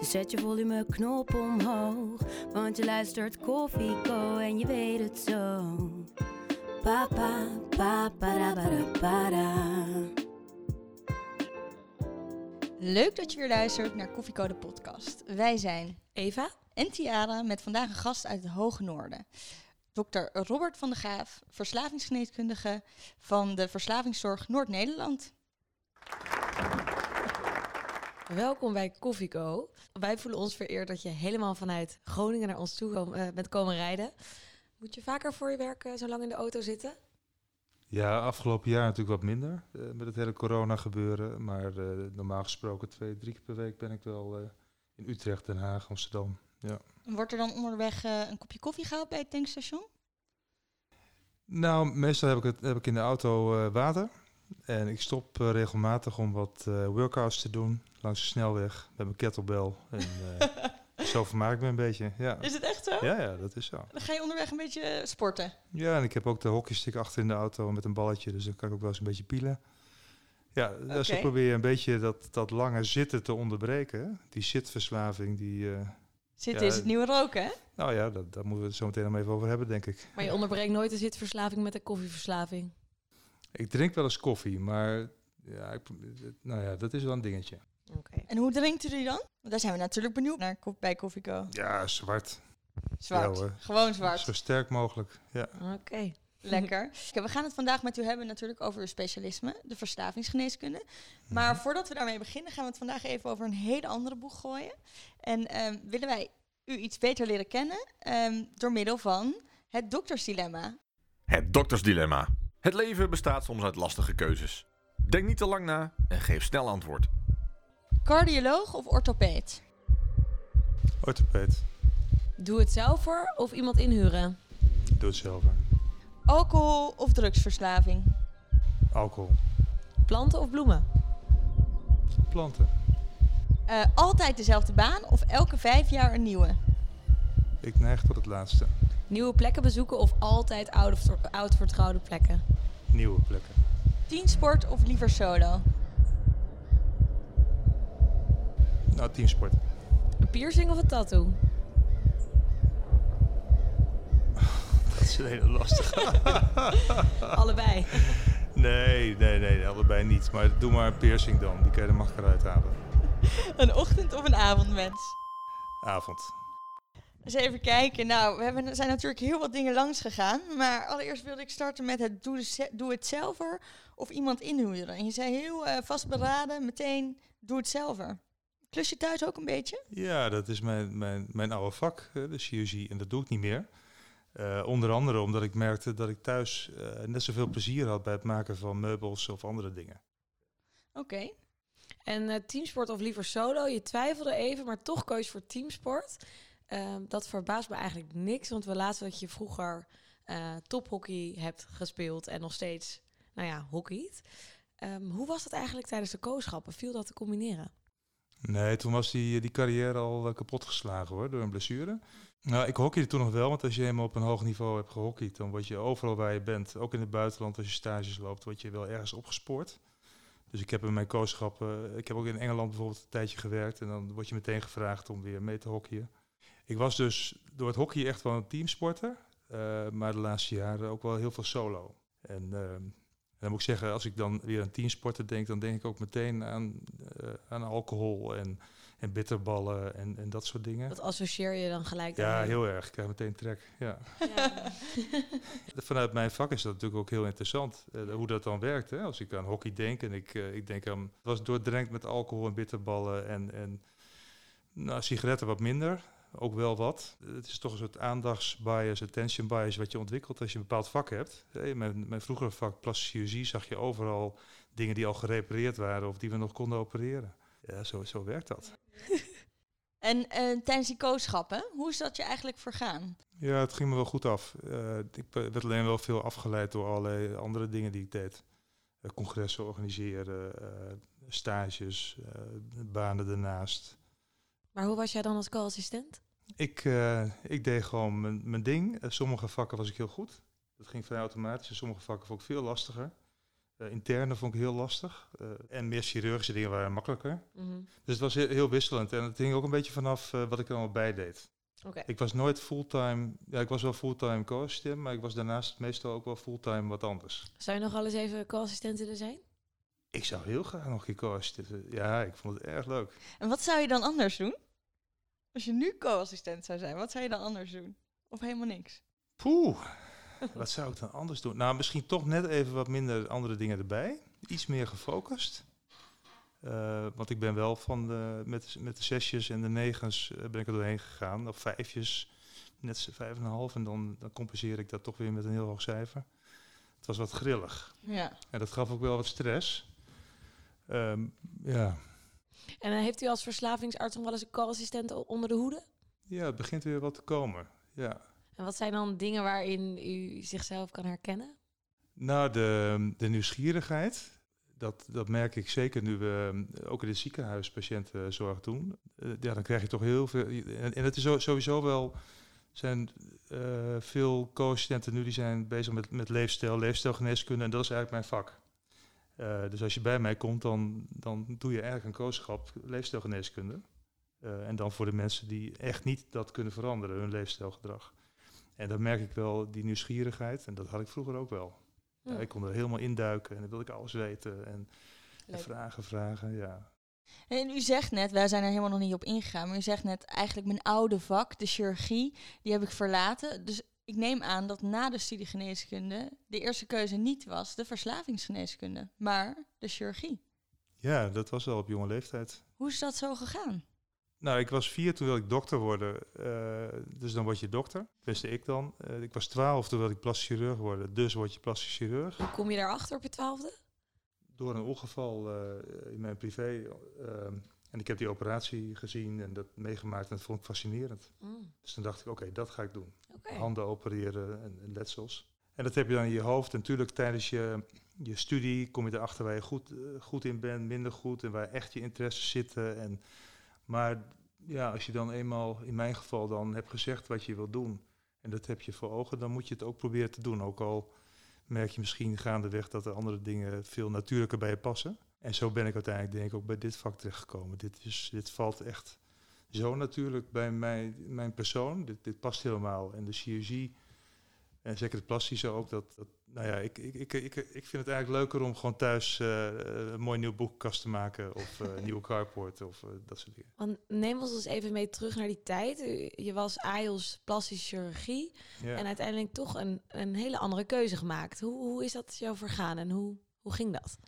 Dus zet je volumeknop omhoog. Want je luistert Koffieko en je weet het zo. Papa, papa, ba, da. Leuk dat je weer luistert naar Koffiecode podcast. Wij zijn Eva? en Tiara met vandaag een gast uit het Hoge Noorden. Dr. Robert van der Graaf, verslavingsgeneeskundige van de Verslavingszorg Noord-Nederland. Welkom bij Koffieko. Wij voelen ons vereerd dat je helemaal vanuit Groningen naar ons toe kom- eh, bent komen rijden. Moet je vaker voor je werk eh, zo lang in de auto zitten? Ja, afgelopen jaar natuurlijk wat minder eh, met het hele corona gebeuren. Maar eh, normaal gesproken twee, drie keer per week ben ik wel eh, in Utrecht, Den Haag, Amsterdam. Ja. Wordt er dan onderweg eh, een kopje koffie gehaald bij het tankstation? Nou, meestal heb ik, het, heb ik in de auto eh, water. En ik stop eh, regelmatig om wat eh, workouts te doen langs de snelweg met mijn kettlebell. En eh, zo vermaak ik me een beetje. Ja. Is het echt zo? ja, ja, dat is zo. Dan ga je onderweg een beetje eh, sporten. Ja, en ik heb ook de hockeystick achter in de auto met een balletje, dus dan kan ik ook wel eens een beetje pielen. Ja, dus Oké. zo probeer je een beetje dat, dat lange zitten te onderbreken. Die zitverslaving, die... eh, Zitten Ja, is het nieuwe roken, hè? nou ja, dat, daar moeten we het zo meteen nog even over hebben, denk ik. Maar je onderbreekt nooit de zitverslaving met een koffieverslaving. Ik drink wel eens koffie, maar ja, ik, nou ja, dat is wel een dingetje. Oké. En hoe drinkt u die dan? Want daar zijn we natuurlijk benieuwd naar bij Koffieko. Ja, zwart. Zwart. Ja. Gewoon zwart. Zo sterk mogelijk. Ja. Oké. Lekker. We gaan het vandaag met u hebben natuurlijk over uw specialisme, de verslavingsgeneeskunde. Maar voordat we daarmee beginnen, gaan we het vandaag even over een hele andere boeg gooien. En ehm, willen wij u iets beter leren kennen ehm, door middel van het doktersdilemma. Het doktersdilemma. Het leven bestaat soms uit lastige keuzes. Denk niet te lang na en geef snel antwoord. Cardioloog of orthopeed? Orthopeed. Doe het zelf voor of iemand inhuren? Doe het zelf. Alcohol of drugsverslaving? Alcohol. Planten of bloemen? Planten. Eh, altijd dezelfde baan of elke vijf jaar een nieuwe? Ik neig tot het laatste. Nieuwe plekken bezoeken of altijd oude, oud vertrouwde plekken? Nieuwe plekken. Teamsport of liever solo? Nou, teamsport. Een piercing of een tattoo? Dat is een hele lastige. Allebei. Nee, nee, nee, allebei niet. Maar doe maar een piercing dan. Die kan je de macht eruit halen. Een ochtend- of een avondmens? Avond. Eens even kijken. Nou, we hebben, zijn natuurlijk heel wat dingen langs gegaan. Maar allereerst wilde ik starten met het doe, het zelfer of iemand inhuren. En je zei heel eh, vastberaden, meteen doe het zelfer. Klus je thuis ook een beetje? Ja, dat is mijn, mijn, mijn oude vak, de chirurgie. En dat doe ik niet meer. Eh, onder andere omdat ik merkte dat ik thuis eh, net zoveel plezier had bij het maken van meubels of andere dingen. Oké. En eh, teamsport of liever solo? Je twijfelde even, maar toch koos voor teamsport. Dat verbaast me eigenlijk niks, want we laten dat je vroeger tophockey hebt gespeeld en nog steeds, nou ja, hockeyt. Ehm, hoe was dat eigenlijk tijdens de kooschappen? Viel dat te combineren? Nee, toen was die, die carrière al eh, kapot geslagen hoor, door een blessure. Nou, ik hockeyde toen nog wel, want als je helemaal op een hoog niveau hebt gehockeyd, dan word je overal waar je bent, ook in het buitenland als je stages loopt, word je wel ergens opgespoord. Dus ik heb in mijn kooschappen, ik heb ook in Engeland bijvoorbeeld een tijdje gewerkt en dan word je meteen gevraagd om weer mee te hockeyen. Ik was dus door het hockey echt wel een teamsporter, eh, maar de laatste jaren ook wel heel veel solo. En dan moet ik zeggen, als ik dan weer aan teamsporten denk, dan denk ik ook meteen aan, eh, aan alcohol en, en bitterballen en, en dat soort dingen. Dat associeer je dan gelijk Ja, daarmee? heel erg. Ik krijg meteen trek. Ja. Ja. Vanuit mijn vak is dat natuurlijk ook heel interessant, eh, hoe dat dan werkt. Hè? Als ik aan hockey denk en ik, eh, ik denk aan... Het was doordrenkt met alcohol en bitterballen en, en nou, sigaretten wat minder. Ook wel wat. Het is toch een soort aandachtsbias, attention bias wat je ontwikkelt als je een bepaald vak hebt. In mijn, mijn vroegere vak, plastische chirurgie, zag je overal dingen die al gerepareerd waren of die we nog konden opereren. Ja, zo, zo werkt dat. En eh, tijdens die kooschappen, hoe is dat je eigenlijk vergaan? Ja, het ging me wel goed af. Eh, ik werd alleen wel veel afgeleid door allerlei andere dingen die ik deed. Eh, congressen organiseren, stages, banen ernaast. Maar hoe was jij dan als co-assistent? Ik, eh, ik deed gewoon mijn, mijn ding. Eh, sommige vakken was ik heel goed. Dat ging vrij automatisch. En sommige vakken vond ik veel lastiger. Eh, interne vond ik heel lastig. En meer chirurgische dingen waren makkelijker. Mhm. Dus het was heel, heel wisselend. En het hing ook een beetje vanaf wat ik er allemaal bij deed. Oké. Ik was nooit fulltime... Ja, ik was wel fulltime co-assistent, maar ik was daarnaast meestal ook wel fulltime wat anders. Zou je nog eens even co-assistent willen zijn? Ik zou heel graag nog een keer co-assistent... Ja, ik vond het erg leuk. En wat zou je dan anders doen? Als je nu co-assistent zou zijn, wat zou je dan anders doen? Of helemaal niks? Poeh, wat zou ik dan anders doen? Nou, misschien toch net even wat minder andere dingen erbij. Iets meer gefocust. Eh, want ik ben wel van de, met, met de zesjes en de negens eh, ben ik er doorheen gegaan. Of vijfjes, net vijf en een half. En dan, dan compenseer ik dat toch weer met een heel hoog cijfer. Het was wat grillig. Ja. En dat gaf ook wel wat stress. Ehm, ja. En heeft u als verslavingsarts nog wel eens een co-assistent onder de hoede? ja, het begint weer wat te komen. Ja. En wat zijn dan dingen waarin u zichzelf kan herkennen? Nou, de, de nieuwsgierigheid, dat, dat merk ik zeker nu we eh, ook in het ziekenhuis patiëntenzorg doen. Eh, ja, dan krijg je toch heel veel. En, en het is sowieso wel. zijn eh, veel co-assistenten nu die zijn bezig met, met leefstijl, leefstijlgeneeskunde. En dat is eigenlijk mijn vak. Eh, dus als je bij mij komt, dan, dan doe je eigenlijk een kooschap leefstijlgeneeskunde. Eh, en dan voor de mensen die echt niet dat kunnen veranderen, hun leefstijlgedrag. En dan merk ik wel die nieuwsgierigheid. En dat had ik vroeger ook wel. Ja, ik kon er helemaal induiken en dan wilde ik alles weten. En, en vragen, vragen, ja. En u zegt net, wij zijn er helemaal nog niet op ingegaan, maar u zegt net eigenlijk mijn oude vak, de chirurgie, die heb ik verlaten. Dus ik neem aan dat na de studie geneeskunde de eerste keuze niet was de verslavingsgeneeskunde, maar de chirurgie. Ja, dat was al op jonge leeftijd. Hoe is dat zo gegaan? Nou, ik was vier, toen wilde ik dokter worden. eh, dus dan word je dokter. Wist ik dan. Eh, ik was twaalf, toen wilde ik plastisch chirurg worden. Dus word je plastisch chirurg. Hoe kom je daarachter op je twaalfde? Door een ongeval eh, in mijn privé. En ik heb die operatie gezien en dat meegemaakt en dat vond ik fascinerend. Mm, Dus toen dacht ik, oké, dat ga ik doen. Handen opereren en, en letsels. En dat heb je dan in je hoofd. En natuurlijk tijdens je, je studie kom je erachter waar je goed, eh, goed in bent, minder goed en waar echt je interesses zitten. En, maar ja, als je dan eenmaal, in mijn geval dan, hebt gezegd wat je wil doen en dat heb je voor ogen, dan moet je het ook proberen te doen. Ook al merk je misschien gaandeweg dat er andere dingen veel natuurlijker bij je passen. En zo ben ik uiteindelijk denk ik ook bij dit vak terechtgekomen. Dit, is, dit valt echt zo natuurlijk bij mijn, mijn persoon. Dit, dit past helemaal. En de chirurgie, en zeker het plastische ook, dat, dat nou ja, ik, ik, ik, ik, ik vind het eigenlijk leuker om gewoon thuis eh, een mooi nieuw boekenkast te maken of eh, een nieuwe carport of eh, dat soort dingen. Want neem ons eens even mee terug naar die tijd. Je was AIOS plastische chirurgie Ja. en uiteindelijk toch een, een hele andere keuze gemaakt. Hoe, hoe is dat jou vergaan en hoe, hoe ging dat?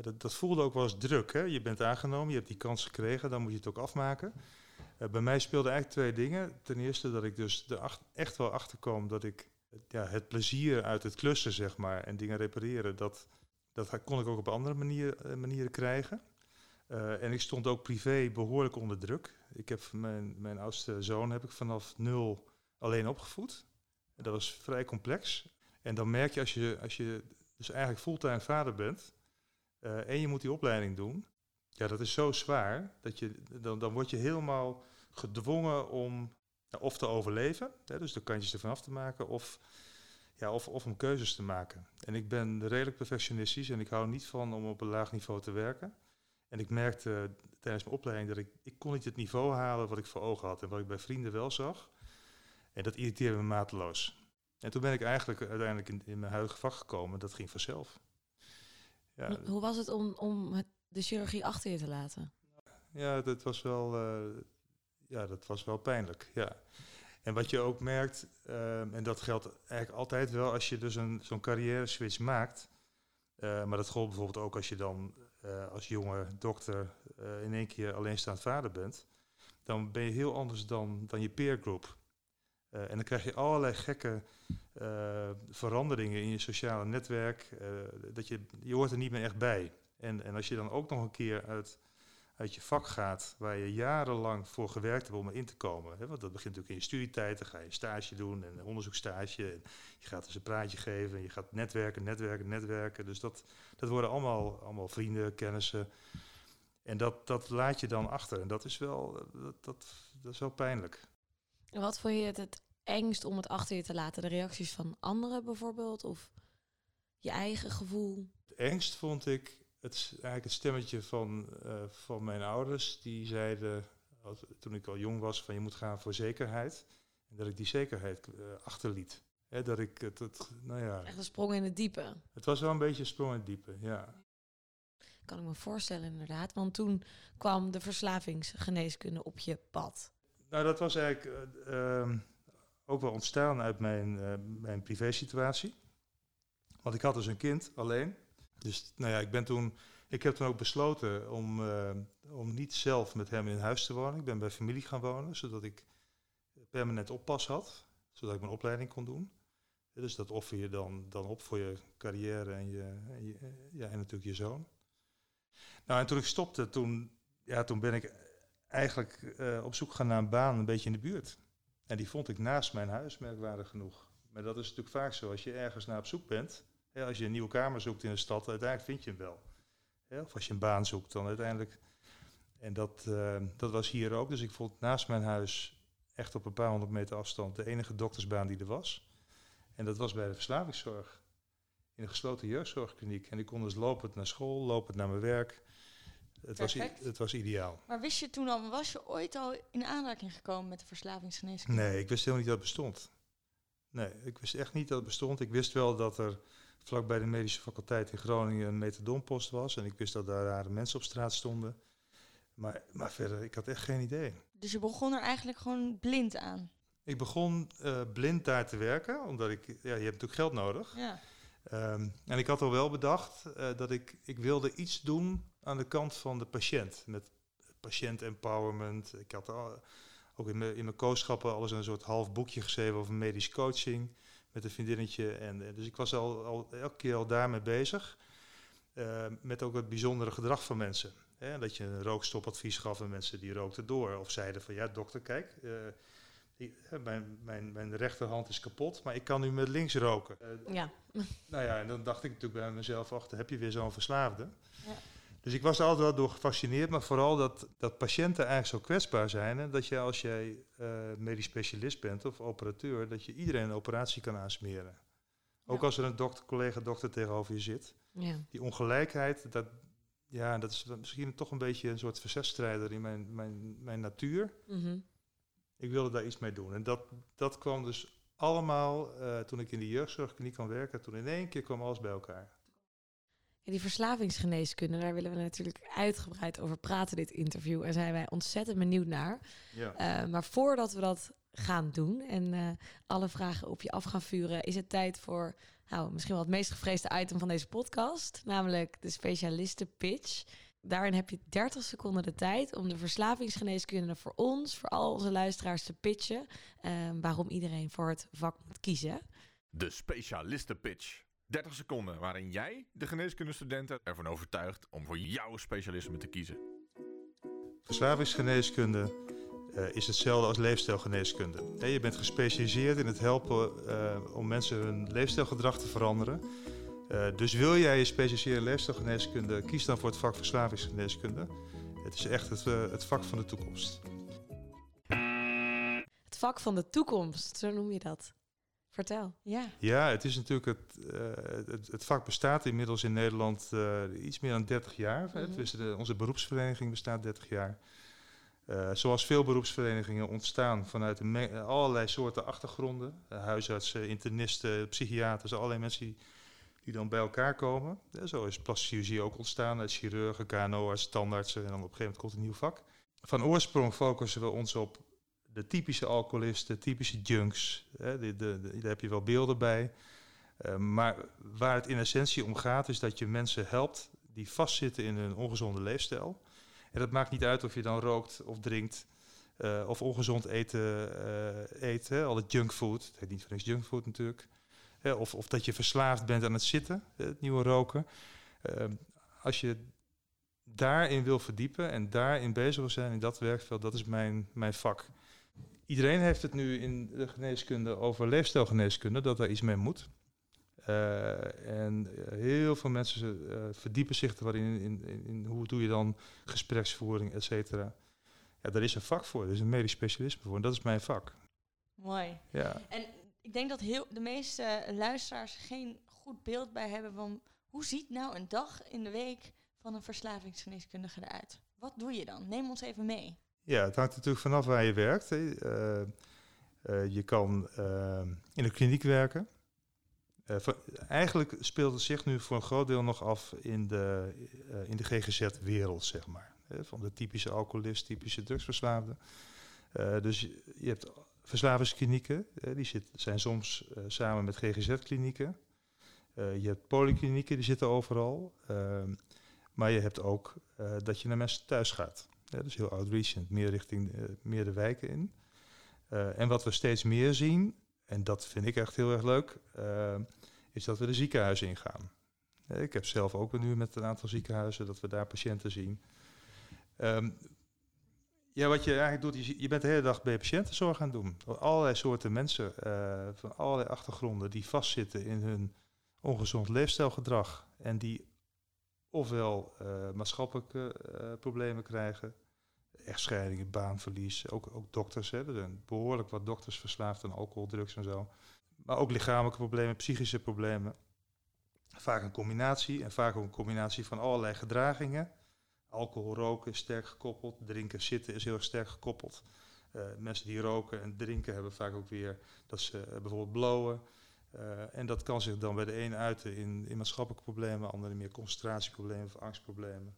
Eh, dat, dat voelde ook wel eens druk. Hè? Je bent aangenomen, je hebt die kans gekregen, dan moet je het ook afmaken. Eh, bij mij speelden eigenlijk twee dingen. Ten eerste dat ik dus er echt wel achter kwam dat ik ja, het plezier uit het klussen, zeg maar, en dingen repareren, dat, dat kon ik ook op andere eh, manieren krijgen. En ik stond ook privé behoorlijk onder druk. Ik heb mijn, mijn oudste zoon heb ik vanaf nul alleen opgevoed. En dat was vrij complex. En dan merk je als je, als je dus eigenlijk fulltime vader bent, eh, en je moet die opleiding doen. Ja, dat is zo zwaar dat je dan, dan word je helemaal gedwongen om ja, of te overleven, hè, dus de kantjes ervan af te maken, of, ja, of, of om keuzes te maken. En ik ben redelijk perfectionistisch en ik hou niet van om op een laag niveau te werken. En ik merkte tijdens mijn opleiding dat ik, ik kon niet het niveau halen wat ik voor ogen had en wat ik bij vrienden wel zag. En dat irriteerde me mateloos. En toen ben ik eigenlijk uiteindelijk in, in mijn huidige vak gekomen. Dat ging vanzelf. Ja, Hoe was het om, om het, de chirurgie achter je te laten? Ja, dat was wel, eh, ja, dat was wel pijnlijk. Ja. En wat je ook merkt, ehm, en dat geldt eigenlijk altijd wel als je dus een, zo'n carrière switch maakt. eh, maar dat gold bijvoorbeeld ook als je dan eh, als jonge dokter in één keer alleenstaand vader bent. Dan ben je heel anders dan, dan je peergroep. En dan krijg je allerlei gekke veranderingen in je sociale netwerk. eh, dat je, je hoort er niet meer echt bij. En, en als je dan ook nog een keer uit uit je vak gaat, waar je jarenlang voor gewerkt hebt om erin te komen. Hè? Want dat begint natuurlijk in je studietijd, dan ga je stage doen en een onderzoekstage. En je gaat eens een praatje geven en je gaat netwerken, netwerken, netwerken. Dus dat, dat worden allemaal, allemaal vrienden, kennissen. En dat, dat laat je dan achter. En dat is wel, dat, dat, dat is wel pijnlijk. Wat vond je het engst om het achter je te laten? De reacties van anderen bijvoorbeeld? Of je eigen gevoel? Het engst vond ik het, eigenlijk het stemmetje van, eh, van mijn ouders. Die zeiden, als, toen ik al jong was, van je moet gaan voor zekerheid. En dat ik die zekerheid eh, achterliet. Hè, dat ik het, het, nou ja, Echt een sprong in het diepe. het was wel een beetje een sprong in het diepe, ja. Kan ik me voorstellen inderdaad. Want toen kwam de verslavingsgeneeskunde op je pad. Nou, dat was eigenlijk eh, ehm, ook wel ontstaan uit mijn, eh mijn privésituatie. Want ik had dus een kind alleen. Dus nou ja, ik ben toen. Ik heb toen ook besloten om, eh, om niet zelf met hem in huis te wonen. Ik ben bij familie gaan wonen, zodat ik permanent oppas had. Zodat ik mijn opleiding kon doen. Dus dat offer je dan, dan op voor je carrière en, je, en, je, ja, en natuurlijk je zoon. Nou, en toen ik stopte, toen, ja, toen ben ik eigenlijk eh, op zoek gaan naar een baan een beetje in de buurt. En die vond ik naast mijn huis, merkwaardig genoeg. Maar dat is natuurlijk vaak zo, als je ergens naar op zoek bent, hè, als je een nieuwe kamer zoekt in een stad, uiteindelijk vind je hem wel. Hè, of als je een baan zoekt, dan uiteindelijk. En dat, eh, dat was hier ook. Dus ik vond naast mijn huis, echt op een paar honderd meter afstand, de enige doktersbaan die er was. En dat was bij de verslavingszorg. In een gesloten jeugdzorgkliniek. En ik kon dus lopend naar school, lopend naar mijn werk. Het was, het was ideaal. Maar wist je toen al, was je ooit al in aanraking gekomen met de verslavingsgeneeskunde? Nee, ik wist helemaal niet dat het bestond. Nee, ik wist echt niet dat het bestond. Ik wist wel dat er vlak bij de medische faculteit in Groningen een methadonpost was. En ik wist dat daar rare mensen op straat stonden. Maar, maar verder, ik had echt geen idee. Dus je begon er eigenlijk gewoon blind aan. Ik begon eh, blind daar te werken, omdat ik, ja, je hebt natuurlijk geld nodig. Ja. Ehm, en ik had al wel bedacht eh, dat ik, ik wilde iets doen aan de kant van de patiënt. Met patiënt empowerment. Ik had al, ook in mijn, in mijn kooschappen alles een soort half boekje geschreven over medisch coaching. Met een vriendinnetje. En, eh, dus ik was al, al elke keer al daarmee bezig. Eh, met ook het bijzondere gedrag van mensen. Hè, dat je een rookstopadvies gaf aan mensen die rookten door. Of zeiden van ja dokter kijk, eh, ik- mijn, mijn, mijn rechterhand is kapot, maar ik kan nu met links roken. Ja. nou ja, en dan dacht ik natuurlijk bij mezelf, ach, dan heb je weer zo'n verslaafde. Ja. Dus ik was er altijd wel door gefascineerd, maar vooral dat, dat patiënten eigenlijk zo kwetsbaar zijn. En dat je als jij eh, medisch specialist bent of operateur, dat je iedereen een operatie kan aansmeren. Ook Ja. als er een dokter, collega dokter tegenover je zit. ja. Die ongelijkheid, dat, ja, dat is misschien toch een beetje een soort verzetsstrijder in mijn, mijn, mijn natuur. Mhm. Ik wilde daar iets mee doen. En dat, dat kwam dus allemaal eh, toen ik in de jeugdzorgkliniek kan werken. Toen in één keer kwam alles bij elkaar. Die verslavingsgeneeskunde, daar willen we natuurlijk uitgebreid over praten dit interview. En zijn wij ontzettend benieuwd naar. Ja. Eh, maar voordat we dat gaan doen en eh, alle vragen op je af gaan vuren, is het tijd voor nou, misschien wel het meest gevreesde item van deze podcast, namelijk de specialisten pitch. Daarin heb je 30 seconden de tijd om de verslavingsgeneeskunde voor ons, voor al onze luisteraars te pitchen. eh, waarom iedereen voor het vak moet kiezen. De specialistenpitch. 30 seconden waarin jij de geneeskundestudenten ervan overtuigt om voor jouw specialisme te kiezen. Verslavingsgeneeskunde eh, is hetzelfde als leefstijlgeneeskunde. Je bent gespecialiseerd in het helpen eh, om mensen hun leefstijlgedrag te veranderen. Eh, dus wil jij je specialiseren in leefstijlgeneeskunde, kies dan voor het vak verslavingsgeneeskunde. Het is echt het, het vak van de toekomst. Het vak van de toekomst, zo noem je dat. Vertel. Ja. Ja, het is natuurlijk het, eh, het, het vak bestaat inmiddels in Nederland eh, iets meer dan 30 jaar. Mhm. Dus de- onze beroepsvereniging bestaat 30 jaar. Eh, zoals veel beroepsverenigingen ontstaan vanuit allerlei soorten achtergronden. Huisartsen, internisten, psychiaters, allerlei mensen die, die dan bij elkaar komen. Zo is plastische chirurgie ook ontstaan uit chirurgen, KNO-arts, standaardsen en dan op een gegeven moment komt een nieuw vak. Van oorsprong focussen we ons op de typische alcoholisten, typische junks. Hè, de, de, daar heb je wel beelden bij. Eh, maar waar het in essentie om gaat, is dat je mensen helpt die vastzitten in een ongezonde leefstijl. En dat maakt niet uit of je dan rookt of drinkt eh, of ongezond eten eh, eet. Al het junkfood. Het heet niet voor niks junkfood natuurlijk. Of, of dat je verslaafd bent aan het zitten, het nieuwe roken. Als je daarin wil verdiepen en daarin bezig wil zijn in dat werkveld, dat is mijn, mijn vak. Iedereen heeft het nu in de geneeskunde over leefstijlgeneeskunde, dat daar iets mee moet. Uh, en heel veel mensen uh, verdiepen zich er in, in, in, in, hoe doe je dan gespreksvoering, et cetera. Ja, daar is een vak voor, er is een medisch specialisme voor en dat is mijn vak. Mooi. Ja. En ik denk dat heel, de meeste luisteraars geen goed beeld bij hebben van hoe ziet nou een dag in de week van een verslavingsgeneeskundige eruit? Wat doe je dan? Neem ons even mee. Ja, het hangt natuurlijk vanaf waar je werkt. Uh, je kan in een kliniek werken. Eigenlijk speelt het zich nu voor een groot deel nog af in de, in de GGZ-wereld, zeg maar. van de typische alcoholist, typische drugsverslaafde. dus je, je hebt verslavingsklinieken, die zit, zijn soms samen met GGZ-klinieken. je hebt polyklinieken, die zitten overal. Ehm, maar je hebt ook dat je naar mensen thuis gaat. Ja, dus heel outreachend, meer richting uh, meer de wijken in. Uh, en wat we steeds meer zien, en dat vind ik echt heel erg leuk, uh, is dat we de ziekenhuizen ingaan. ik heb zelf ook nu met een aantal ziekenhuizen dat we daar patiënten zien. Um, ja, wat je eigenlijk doet, je, je bent de hele dag bij patiëntenzorg aan het doen. Allerlei soorten mensen van allerlei achtergronden die vastzitten in hun ongezond leefstijlgedrag. En die ofwel uh, maatschappelijke uh, problemen krijgen, echtscheidingen, baanverlies, ook, ook dokters. Hè. Er zijn behoorlijk wat dokters verslaafd aan alcohol, drugs en zo. Maar ook lichamelijke problemen, psychische problemen. Vaak een combinatie en vaak ook een combinatie van allerlei gedragingen. Alcohol roken is sterk gekoppeld, drinken zitten is heel sterk gekoppeld. Uh, mensen die roken en drinken hebben vaak ook weer dat ze bijvoorbeeld blowen. Uh, en dat kan zich dan bij de een uiten in, in maatschappelijke problemen, andere meer concentratieproblemen of angstproblemen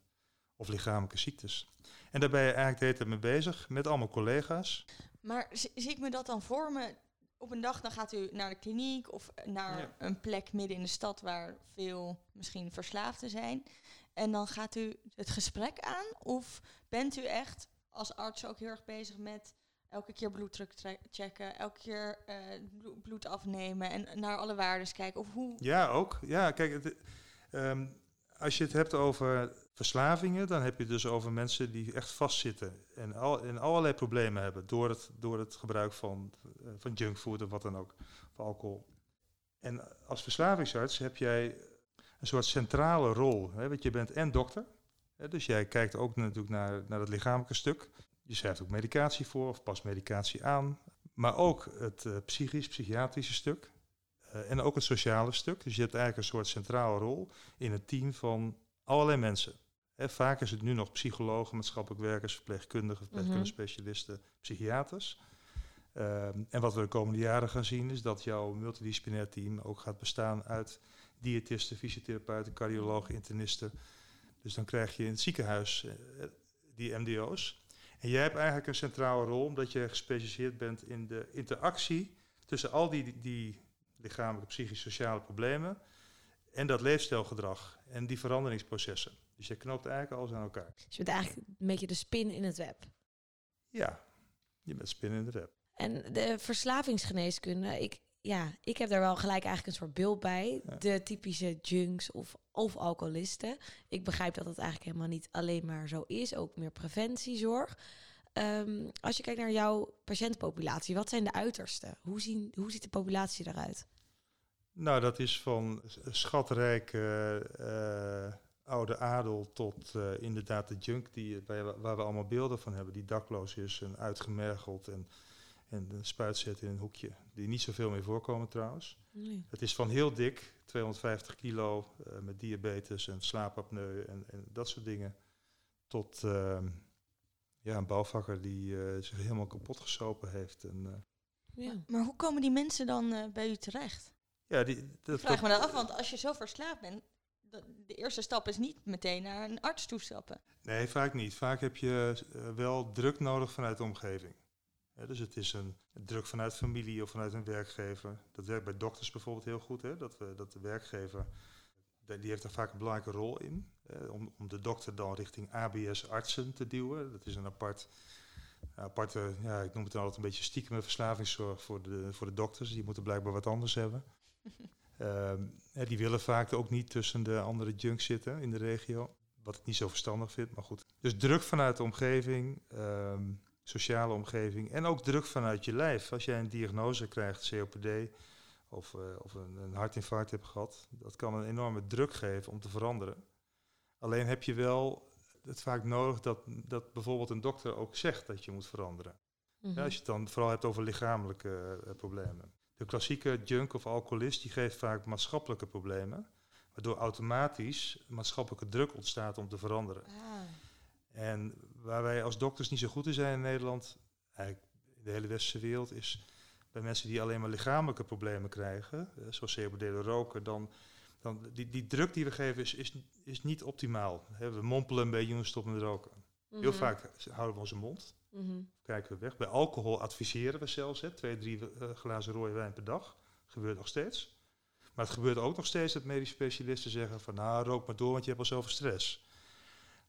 of lichamelijke ziektes. En daar ben je eigenlijk de hele tijd mee bezig met allemaal collega's. Maar zie, zie ik me dat dan voor me? Op een dag dan gaat u naar de kliniek of naar ja. een plek midden in de stad waar veel misschien verslaafden zijn. En dan gaat u het gesprek aan? Of bent u echt als arts ook heel erg bezig met elke keer bloeddruk checken, elke keer uh, bloed afnemen en naar alle waarden kijken? Of hoe? Ja, ook. Ja, kijk, um, als je het hebt over verslavingen, dan heb je het dus over mensen die echt vastzitten en, al, en allerlei problemen hebben door het, door het gebruik van, uh, van junkfood of wat dan ook, van alcohol. En als verslavingsarts heb jij een soort centrale rol. Hè, want je bent en dokter, dus jij kijkt ook natuurlijk naar, naar het lichamelijke stuk. Je schrijft ook medicatie voor of past medicatie aan. Maar ook het uh, psychisch, psychiatrische stuk. Uh, en ook het sociale stuk. Dus je hebt eigenlijk een soort centrale rol in het team van allerlei mensen. Hè, vaak is het nu nog psychologen, maatschappelijk werkers, verpleegkundigen, verpleegkundige-specialisten, mm -hmm. psychiaters. Uh, en wat we de komende jaren gaan zien is dat jouw multidisciplinair team ook gaat bestaan uit diëtisten, fysiotherapeuten, cardiologen, internisten. Dus dan krijg je in het ziekenhuis uh, die MDO's. En jij hebt eigenlijk een centrale rol, omdat je gespecialiseerd bent in de interactie tussen al die, die lichamelijke, psychische, sociale problemen en dat leefstijlgedrag en die veranderingsprocessen. Dus je knoopt eigenlijk alles aan elkaar. Dus je bent eigenlijk een beetje de spin in het web. Ja, je bent spin in het web. En de verslavingsgeneeskunde, ik, ja, ik heb daar wel gelijk eigenlijk een soort beeld bij. Ja. De typische junks of, of alcoholisten. Ik begrijp dat dat eigenlijk helemaal niet alleen maar zo is. Ook meer preventiezorg. Um, als je kijkt naar jouw patiëntenpopulatie, wat zijn de uitersten? Hoe, zien, hoe ziet de populatie eruit? Nou, dat is van schatrijke uh, oude adel tot uh, inderdaad de junk die, waar, waar we allemaal beelden van hebben. Die dakloos is en uitgemergeld en en een spuit zetten in een hoekje. Die niet zoveel meer voorkomen trouwens. Nee. Het is van heel dik, 250 kilo, uh, met diabetes en slaapapneu en, en, dat soort dingen. Tot uh, ja, een bouwvakker die uh, zich helemaal kapot gesopen heeft. En, ja. Maar hoe komen die mensen dan bij u terecht? Ja, die, dat, Ik vraag me dat af, want als je zo verslaafd bent, de eerste stap is niet meteen naar een arts toestappen. Nee, vaak niet. Vaak heb je wel druk nodig vanuit de omgeving. Dus het is een druk vanuit familie of vanuit een werkgever. Dat werkt bij dokters bijvoorbeeld heel goed. Hè? Dat, we, dat de werkgever, die heeft daar vaak een belangrijke rol in. Eh, om, om de dokter dan richting ABS-artsen te duwen. Dat is een apart, aparte, ja, ik noem het dan altijd een beetje stiekem verslavingszorg voor de, voor de dokters. Die moeten blijkbaar wat anders hebben. um, die willen vaak ook niet tussen de andere junks zitten in de regio. wat ik niet zo verstandig vind, maar goed. Dus druk vanuit de omgeving, ehm, sociale omgeving en ook druk vanuit je lijf. Als jij een diagnose krijgt, COPD, of, eh, of een, een hartinfarct hebt gehad, dat kan een enorme druk geven om te veranderen. Alleen heb je wel het vaak nodig dat, dat bijvoorbeeld een dokter ook zegt dat je moet veranderen. Mhm. Ja, als je het dan vooral hebt over lichamelijke eh, problemen. De klassieke junk of alcoholist die geeft vaak maatschappelijke problemen, waardoor automatisch maatschappelijke druk ontstaat om te veranderen. Ah. En waar wij als dokters niet zo goed in zijn in Nederland, eigenlijk in de hele westerse wereld, is bij mensen die alleen maar lichamelijke problemen krijgen, zoals door roken, dan, dan die, die druk die we geven is, is, is niet optimaal. We mompelen een beetje en stoppen met roken. Heel Mhm. vaak houden we onze mond, Mhm. kijken we weg. Bij alcohol adviseren we zelfs, hè, twee, drie eh, glazen rode wijn per dag. Gebeurt nog steeds. Maar het gebeurt ook nog steeds dat medische specialisten zeggen van nou, rook maar door, want je hebt al zoveel stress.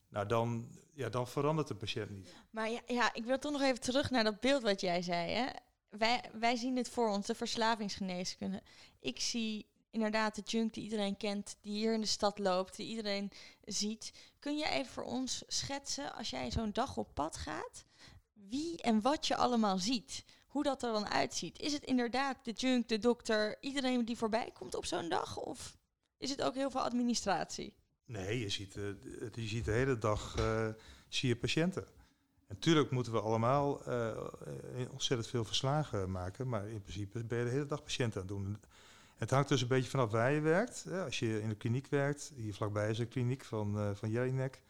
Nou, dan, ja, dan verandert de patiënt niet. Maar ja, ja, ik wil toch nog even terug naar dat beeld wat jij zei. Hè? Wij, wij zien het voor ons, de verslavingsgeneeskunde. Ik zie inderdaad de junk die iedereen kent, die hier in de stad loopt, die iedereen ziet. Kun je even voor ons schetsen, als jij zo'n dag op pad gaat, wie en wat je allemaal ziet? Hoe dat er dan uitziet? Is het inderdaad de junk, de dokter, iedereen die voorbij komt op zo'n dag? Of is het ook heel veel administratie? Nee, je ziet, eh, je ziet de hele dag eh, zie je patiënten. En natuurlijk moeten we allemaal eh, ontzettend veel verslagen maken, maar in principe ben je de hele dag patiënten aan het doen. Het hangt dus een beetje vanaf waar je werkt. Als je in de kliniek werkt, hier vlakbij is een kliniek van, van Jelinek,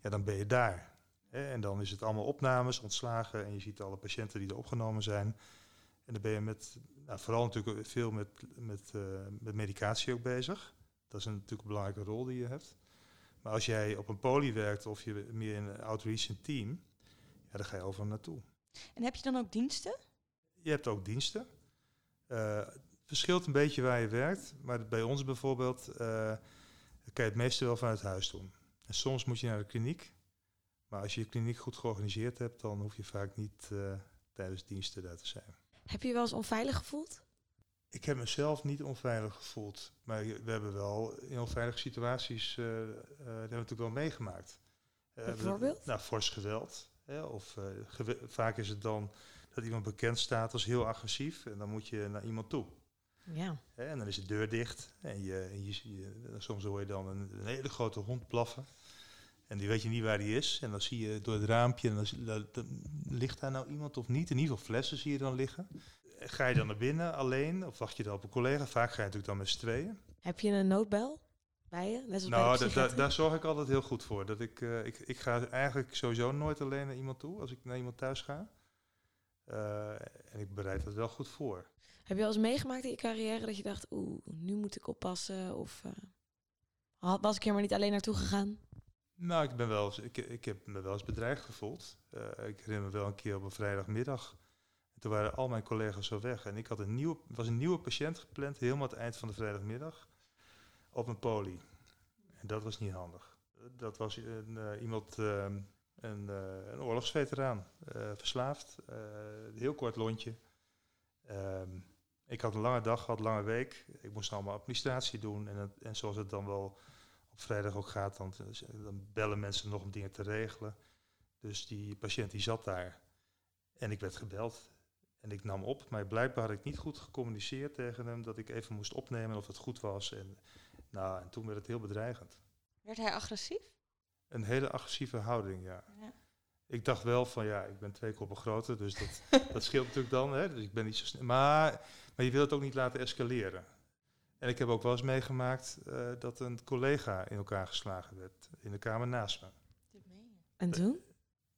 ja, dan ben je daar. En dan is het allemaal opnames, ontslagen en je ziet alle patiënten die er opgenomen zijn. En dan ben je met, nou, vooral natuurlijk veel met, met, met medicatie ook bezig. Dat is een, natuurlijk een belangrijke rol die je hebt. Maar als jij op een poli werkt of je meer in een outreach een team, ja, dan ga je overal naartoe. En heb je dan ook diensten? Je hebt ook diensten. Eh, het verschilt een beetje waar je werkt, maar bij ons bijvoorbeeld eh, kan je het meeste wel vanuit huis doen. En soms moet je naar de kliniek, maar als je je kliniek goed georganiseerd hebt, dan hoef je vaak niet eh, tijdens diensten daar te zijn. Heb je je wel eens onveilig gevoeld? Ik heb mezelf niet onveilig gevoeld, maar we hebben wel in onveilige situaties, eh, eh, dat hebben we natuurlijk wel meegemaakt. Eh, we- Bijvoorbeeld? Nou, fors geweld. Hè, of eh, vaak is het dan dat iemand bekend staat als heel agressief en dan moet je naar iemand toe. Ja. Hè, en dan is de deur dicht en, je, en je, je- soms hoor je dan een, een hele grote hond blaffen. En die weet je niet waar die is. En dan zie je door het raampje, en dan- dan ligt daar nou iemand of niet? In ieder geval flessen zie je dan liggen. Ga je dan naar binnen alleen of wacht je dan op een collega? Vaak ga je natuurlijk dan met z'n tweeën. Heb je een noodbel bij je? Net als Nou, da- da- daar zorg ik altijd heel goed voor. Dat ik, eh, ik, ik ga eigenlijk sowieso nooit alleen naar iemand toe als ik naar iemand thuis ga. Eh, en ik bereid dat wel goed voor. Heb je wel eens meegemaakt in je carrière dat je dacht, oeh, nu moet ik oppassen? Of eh, was ik er maar niet alleen naartoe gegaan? Nou, ik, ben wel eens, ik, ik heb me wel eens bedreigd gevoeld. Ik herinner me wel een keer op een vrijdagmiddag. Toen waren al mijn collega's zo weg. En ik had een nieuwe, was een nieuwe patiënt gepland, helemaal het eind van de vrijdagmiddag, op een poli. En dat was niet handig. Dat was een, eh, iemand, ehm, een, eh, een oorlogsveteraan, eh, verslaafd, heel kort lontje. Ehm, ik had een lange dag gehad, lange week. Ik moest allemaal administratie doen. En, en zoals het dan wel op vrijdag ook gaat, dan, dan bellen mensen nog om dingen te regelen. Dus die patiënt die zat daar. En ik werd gebeld. En ik nam op, maar blijkbaar had ik niet goed gecommuniceerd tegen hem dat ik even moest opnemen of het goed was. En, nou, en toen werd het heel bedreigend. Werd hij agressief? Een hele agressieve houding, ja. Ja. Ik dacht wel van ja, ik ben twee koppen groter, dus dat, dat scheelt natuurlijk dan. Hè? Dus ik ben niet zo snel. Maar, maar je wil het ook niet laten escaleren. En ik heb ook wel eens meegemaakt eh, dat een collega in elkaar geslagen werd in de kamer naast me. En toen?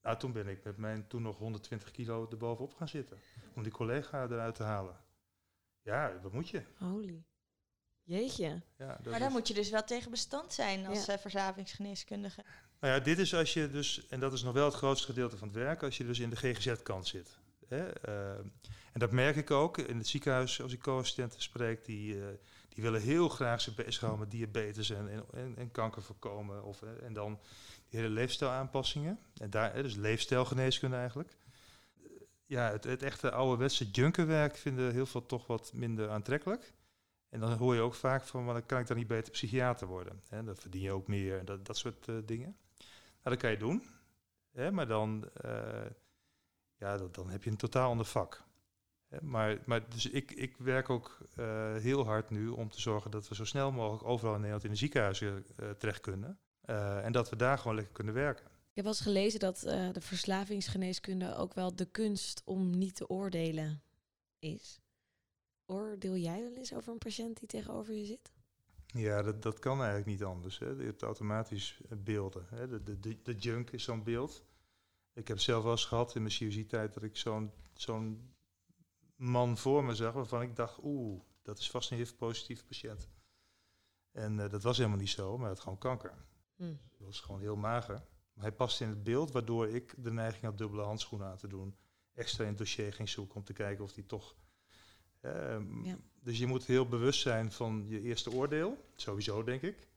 Nou, toen ben ik met mijn toen nog 120 kilo erbovenop gaan zitten. Om die collega eruit te halen. Ja, wat moet je? Holy. Jeetje. Ja, dat Maar daar is- moet je dus wel tegen bestand zijn als Ja. eh, verslavingsgeneeskundige. Nou ja, dit is als je dus, en dat is nog wel het grootste gedeelte van het werk, als je dus in de GGZ-kant zit. Hè? eh, en dat merk ik ook in het ziekenhuis als ik co-assistenten spreek, die, eh, die willen heel graag zich bezighouden met diabetes en, en, en, en kanker voorkomen. Of, en dan die hele leefstijlaanpassingen. En daar, hè, dus leefstijlgeneeskunde eigenlijk. Ja, het, het echte ouderwetse junkerwerk vinden heel veel toch wat minder aantrekkelijk. En dan hoor je ook vaak van, maar dan kan ik dan niet beter psychiater worden. Hè? Dan verdien je ook meer en dat, dat soort eh, dingen. Nou, dat kan je doen. Hè? Maar dan, eh, ja, dan heb je een totaal ander vak. Hè? Maar, maar dus ik, ik werk ook eh, heel hard nu om te zorgen dat we zo snel mogelijk overal in Nederland in de ziekenhuizen terecht kunnen. En dat we daar gewoon lekker kunnen werken. Ik heb wel eens gelezen dat eh, de verslavingsgeneeskunde ook wel de kunst om niet te oordelen is. Oordeel jij wel eens over een patiënt die tegenover je zit? Ja, dat, dat kan eigenlijk niet anders. Hè. Je hebt automatisch eh, beelden. Hè. De, de, de, de junk is zo'n beeld. Ik heb zelf wel eens gehad in mijn chirurgietijd dat ik zo'n zo'n man voor me zag waarvan ik dacht, oeh, dat is vast een HIV-positief patiënt. En eh, dat was helemaal niet zo, maar hij had gewoon kanker. Hm. Dat was gewoon heel mager. Maar hij paste in het beeld, waardoor ik de neiging had dubbele handschoenen aan te doen. Extra in het dossier ging zoeken om te kijken of hij toch... Ehm, Ja. Dus je moet heel bewust zijn van je eerste oordeel. Sowieso, denk ik.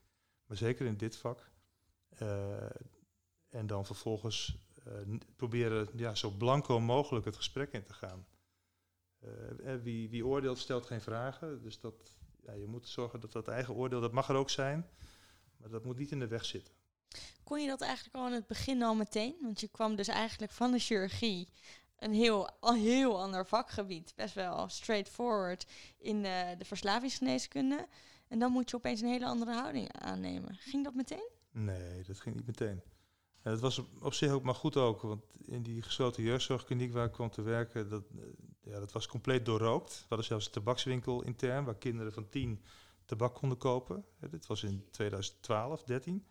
Maar zeker in dit vak. Eh, en dan vervolgens eh, proberen ja, zo blanco mogelijk het gesprek in te gaan. Eh, wie, wie oordeelt stelt geen vragen. Dus dat, ja, je moet zorgen dat dat eigen oordeel, dat mag er ook zijn. Maar dat moet niet in de weg zitten. Kon je dat eigenlijk al in het begin al meteen? Want je kwam dus eigenlijk van de chirurgie, een heel, al heel ander vakgebied, best wel straightforward in eh, de verslavingsgeneeskunde. En dan moet je opeens een hele andere houding aannemen. Ging dat meteen? Nee, dat ging niet meteen. En dat was op, zich ook maar goed ook, want in die gesloten jeugdzorgkliniek waar ik kwam te werken, dat, eh, ja, dat was compleet doorrookt. We hadden zelfs een tabakswinkel intern waar kinderen van tien tabak konden kopen. Dit was in 2012, 13.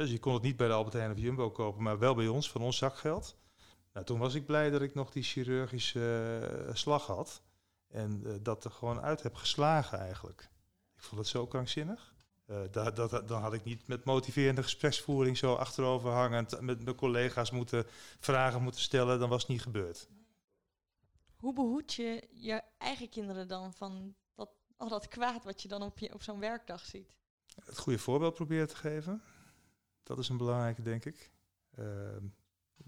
Dus je kon het niet bij de Albert Heijn of Jumbo kopen, maar wel bij ons, van ons zakgeld. Nou, toen was ik blij dat ik nog die chirurgische eh, slag had. En eh, dat er gewoon uit heb geslagen eigenlijk. Ik vond het zo krankzinnig. Eh, dat, dat, dan had ik niet met motiverende gespreksvoering zo achterover hangend met mijn collega's moeten vragen moeten stellen. Dan was het niet gebeurd. Hoe behoed je je eigen kinderen dan van dat, al dat kwaad wat je dan op, je, op zo'n werkdag ziet? Het goede voorbeeld proberen te geven. Dat is een belangrijke, denk ik. Eh,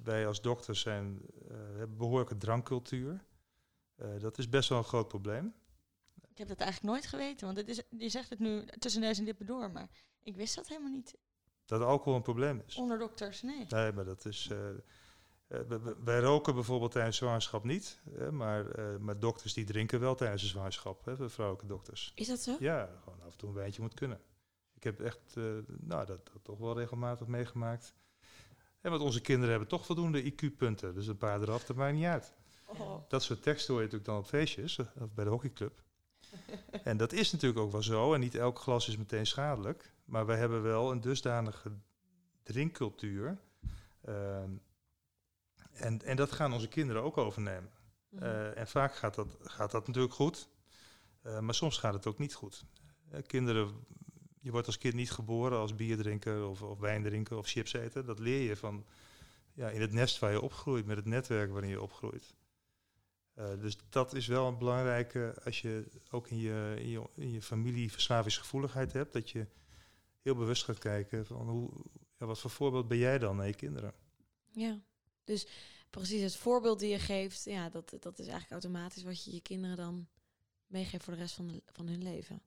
wij als dokters zijn, eh, hebben behoorlijke drankcultuur. Eh, dat is best wel een groot probleem. Ik heb dat eigenlijk nooit geweten, want het is, je zegt het nu tussen neus en lippen door, maar ik wist dat helemaal niet. Dat alcohol een probleem is. Onder dokters, nee. Nee, maar dat is. eh, wij roken bijvoorbeeld tijdens zwangerschap niet. Hè, maar, eh, maar dokters die drinken wel tijdens de zwangerschap. Hè, vrouwelijke dokters. Is dat zo? Ja, gewoon af en toe een wijntje moet kunnen. Ik heb echt, eh, nou, dat, dat toch wel regelmatig meegemaakt. En want onze kinderen hebben toch voldoende IQ-punten. Dus een paar eraf, dat maakt niet uit. Oh. Dat soort teksten hoor je natuurlijk dan op feestjes eh, of bij de hockeyclub. en dat is natuurlijk ook wel zo. En niet elk glas is meteen schadelijk. Maar wij hebben wel een dusdanige drinkcultuur. ehm, en, en dat gaan onze kinderen ook overnemen. Mhm. Eh, en vaak gaat dat, gaat dat natuurlijk goed. Maar soms gaat het ook niet goed. Kinderen, je wordt als kind niet geboren als bierdrinker of, of wijndrinker of chips eten. Dat leer je van ja, in het nest waar je opgroeit, met het netwerk waarin je opgroeit. Eh, dus dat is wel een belangrijke als je ook in je, in je, familie verslavingsgevoeligheid hebt, dat je heel bewust gaat kijken van hoe, ja, wat voor voorbeeld ben jij dan naar je kinderen? Ja, dus precies het voorbeeld die je geeft, ja, dat, dat is eigenlijk automatisch wat je je kinderen dan meegeeft voor de rest van, van hun leven.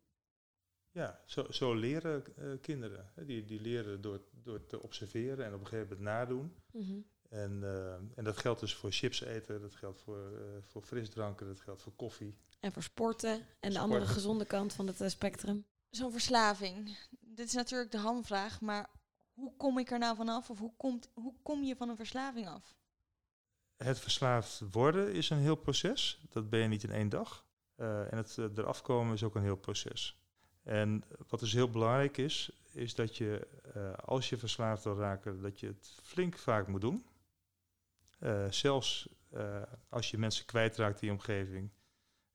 Ja, zo, zo leren eh, kinderen. Hè. Die, die leren door, door te observeren en op een gegeven moment nadoen. Mhm. En, eh, en dat geldt dus voor chips eten, dat geldt voor, eh, voor frisdranken, dat geldt voor koffie. En voor sporten en de andere gezonde kant van het spectrum. Zo'n verslaving, dit is natuurlijk de hamvraag, maar hoe kom ik er nou vanaf? Of hoe, komt, hoe kom je van een verslaving af? Het verslaafd worden is een heel proces. Dat ben je niet in één dag. Eh, en het eraf komen is ook een heel proces. En wat dus heel belangrijk is, is dat je eh, als je verslaafd wil raken, dat je het flink vaak moet doen. Eh, zelfs eh, als je mensen kwijtraakt in je omgeving,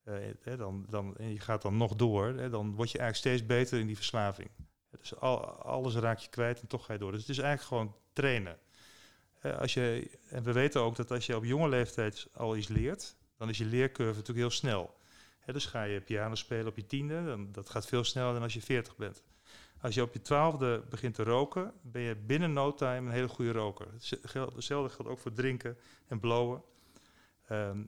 eh, dan, dan, en je gaat dan nog door, dan word je eigenlijk steeds beter in die verslaving. Dus al, alles raak je kwijt en toch ga je door. Dus het is eigenlijk gewoon trainen. Als je, en we weten ook dat als je op jonge leeftijd al iets leert, dan is je leercurve natuurlijk heel snel. Dus ga je piano spelen op je tiende, dan, dat gaat veel sneller dan als je 40 bent. Als je op je twaalfde begint te roken, ben je binnen no time een hele goede roker. Hetzelfde geldt ook voor drinken en blowen. Ehm,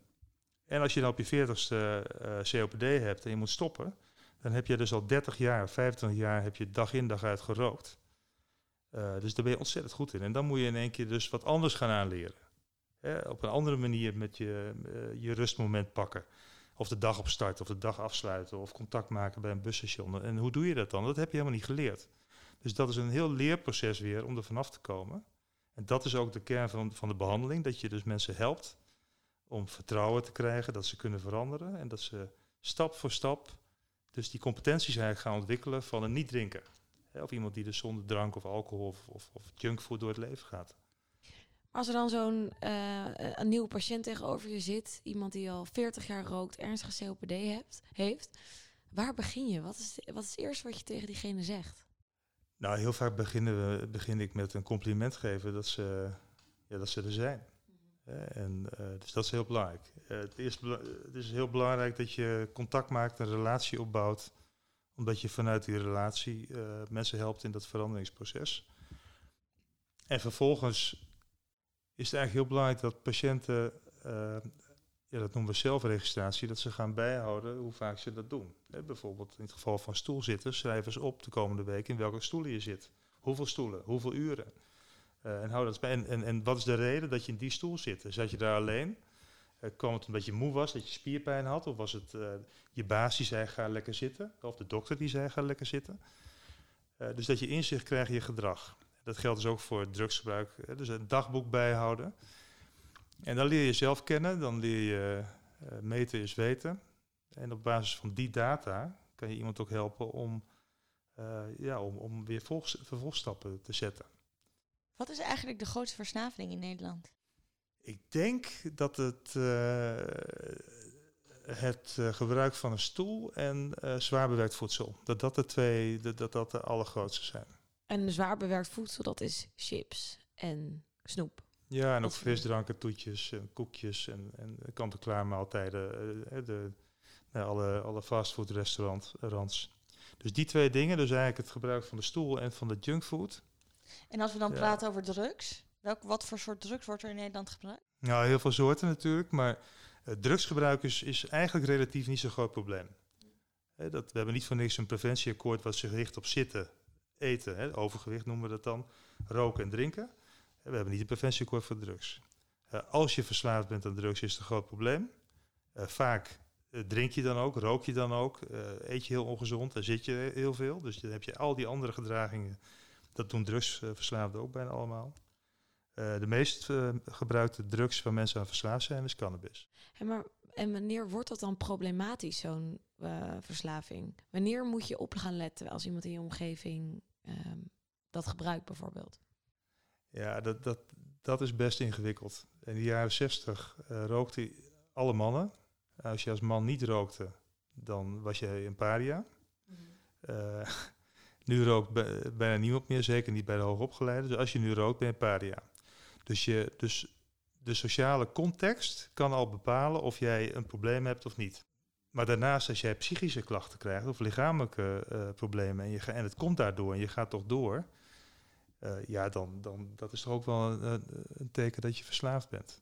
en als je dan op je veertigste eh COPD hebt en je moet stoppen, dan heb je dus al 30 jaar, 25 jaar heb je dag in dag uit gerookt. Uh, dus daar ben je ontzettend goed in. En dan moet je in één keer dus wat anders gaan aanleren. Hè, op een andere manier met je, uh, je rustmoment pakken. Of de dag opstarten, of de dag afsluiten, of contact maken bij een busstation. En hoe doe je dat dan? Dat heb je helemaal niet geleerd. Dus dat is een heel leerproces weer om er vanaf te komen. En dat is ook de kern van, van de behandeling, dat je dus mensen helpt om vertrouwen te krijgen, dat ze kunnen veranderen en dat ze stap voor stap dus die competenties eigenlijk gaan ontwikkelen van een niet-drinker. Of iemand die dus zonder drank of alcohol of, of, of junkfood door het leven gaat. Als er dan zo'n uh, een nieuwe patiënt tegenover je zit, iemand die al 40 jaar rookt, ernstige COPD hebt, heeft, waar begin je? Wat is, wat is het eerste wat je tegen diegene zegt? Nou, heel vaak beginnen we, begin ik met een compliment geven dat ze, ja, dat ze er zijn. en, uh, dus dat is heel belangrijk. Uh, het, is het is heel belangrijk dat je contact maakt, een relatie opbouwt, omdat je vanuit die relatie mensen helpt in dat veranderingsproces. En vervolgens is het eigenlijk heel belangrijk dat patiënten, uh, ja, dat noemen we zelfregistratie, dat ze gaan bijhouden hoe vaak ze dat doen. bijvoorbeeld in het geval van stoelzitters, schrijven ze op de komende week in welke stoelen je zit. Hoeveel stoelen, hoeveel uren. Uh, en, hou dat bij. En, en, en, wat is de reden dat je in die stoel zit? Zat je daar alleen? Uh, kwam het omdat je moe was, dat je spierpijn had? Of was het je baas die zei ga lekker zitten? Of de dokter die zei ga lekker zitten? dus dat je inzicht krijgt in je gedrag. Dat geldt dus ook voor drugsgebruik. Dus een dagboek bijhouden. En dan leer je jezelf kennen, dan leer je uh, meten is weten. En op basis van die data kan je iemand ook helpen om, uh, ja, om, om weer vervolgstappen te zetten. Wat is eigenlijk de grootste versnavering in Nederland? Ik denk dat het, uh, het gebruik van een stoel en zwaar bewerkt voedsel, dat dat de twee, dat, dat de allergrootste zijn. En zwaar bewerkt voedsel, dat is chips en snoep. Ja, en ook frisdranken, toetjes, en koekjes en, en kant-en-klaar maaltijden. Uh, de, nou, alle, alle fastfoodrestaurants. Dus die twee dingen, dus eigenlijk het gebruik van de stoel en van de junkfood. En als we dan praten over drugs, welk, wat voor soort drugs wordt er in Nederland gebruikt? Nou, heel veel soorten natuurlijk, maar uh, drugsgebruik is, is eigenlijk relatief niet zo'n groot probleem. dat, we hebben niet voor niks een preventieakkoord wat zich richt op zitten, eten, hè, overgewicht noemen we dat dan, roken en drinken. We hebben niet een preventieakkoord voor drugs. Uh, als je verslaafd bent aan drugs is het een groot probleem. Uh, vaak uh, drink je dan ook, rook je dan ook, eet je heel ongezond en zit je heel veel. Dus dan heb je al die andere gedragingen. Dat doen drugsverslaafden ook bijna allemaal. de meest gebruikte drugs waar mensen aan verslaafd zijn is cannabis. Maar, en wanneer wordt dat dan problematisch, zo'n verslaving? Wanneer moet je op gaan letten als iemand in je omgeving um, dat gebruikt bijvoorbeeld? Ja, dat, dat, dat is best ingewikkeld. In de jaren 60 uh, rookten alle mannen. Als je als man niet rookte, dan was je een paria. Mm -hmm. uh, nu rookt bijna niemand meer, zeker niet bij de hoogopgeleiden. Dus als je nu rookt, ben je een paria. Dus, je, dus de sociale context kan al bepalen of jij een probleem hebt of niet. Maar daarnaast, als jij psychische klachten krijgt of lichamelijke uh, problemen en, je en het komt daardoor en je gaat toch door, uh, ja, dan, dan dat is toch ook wel een, een, teken dat je verslaafd bent.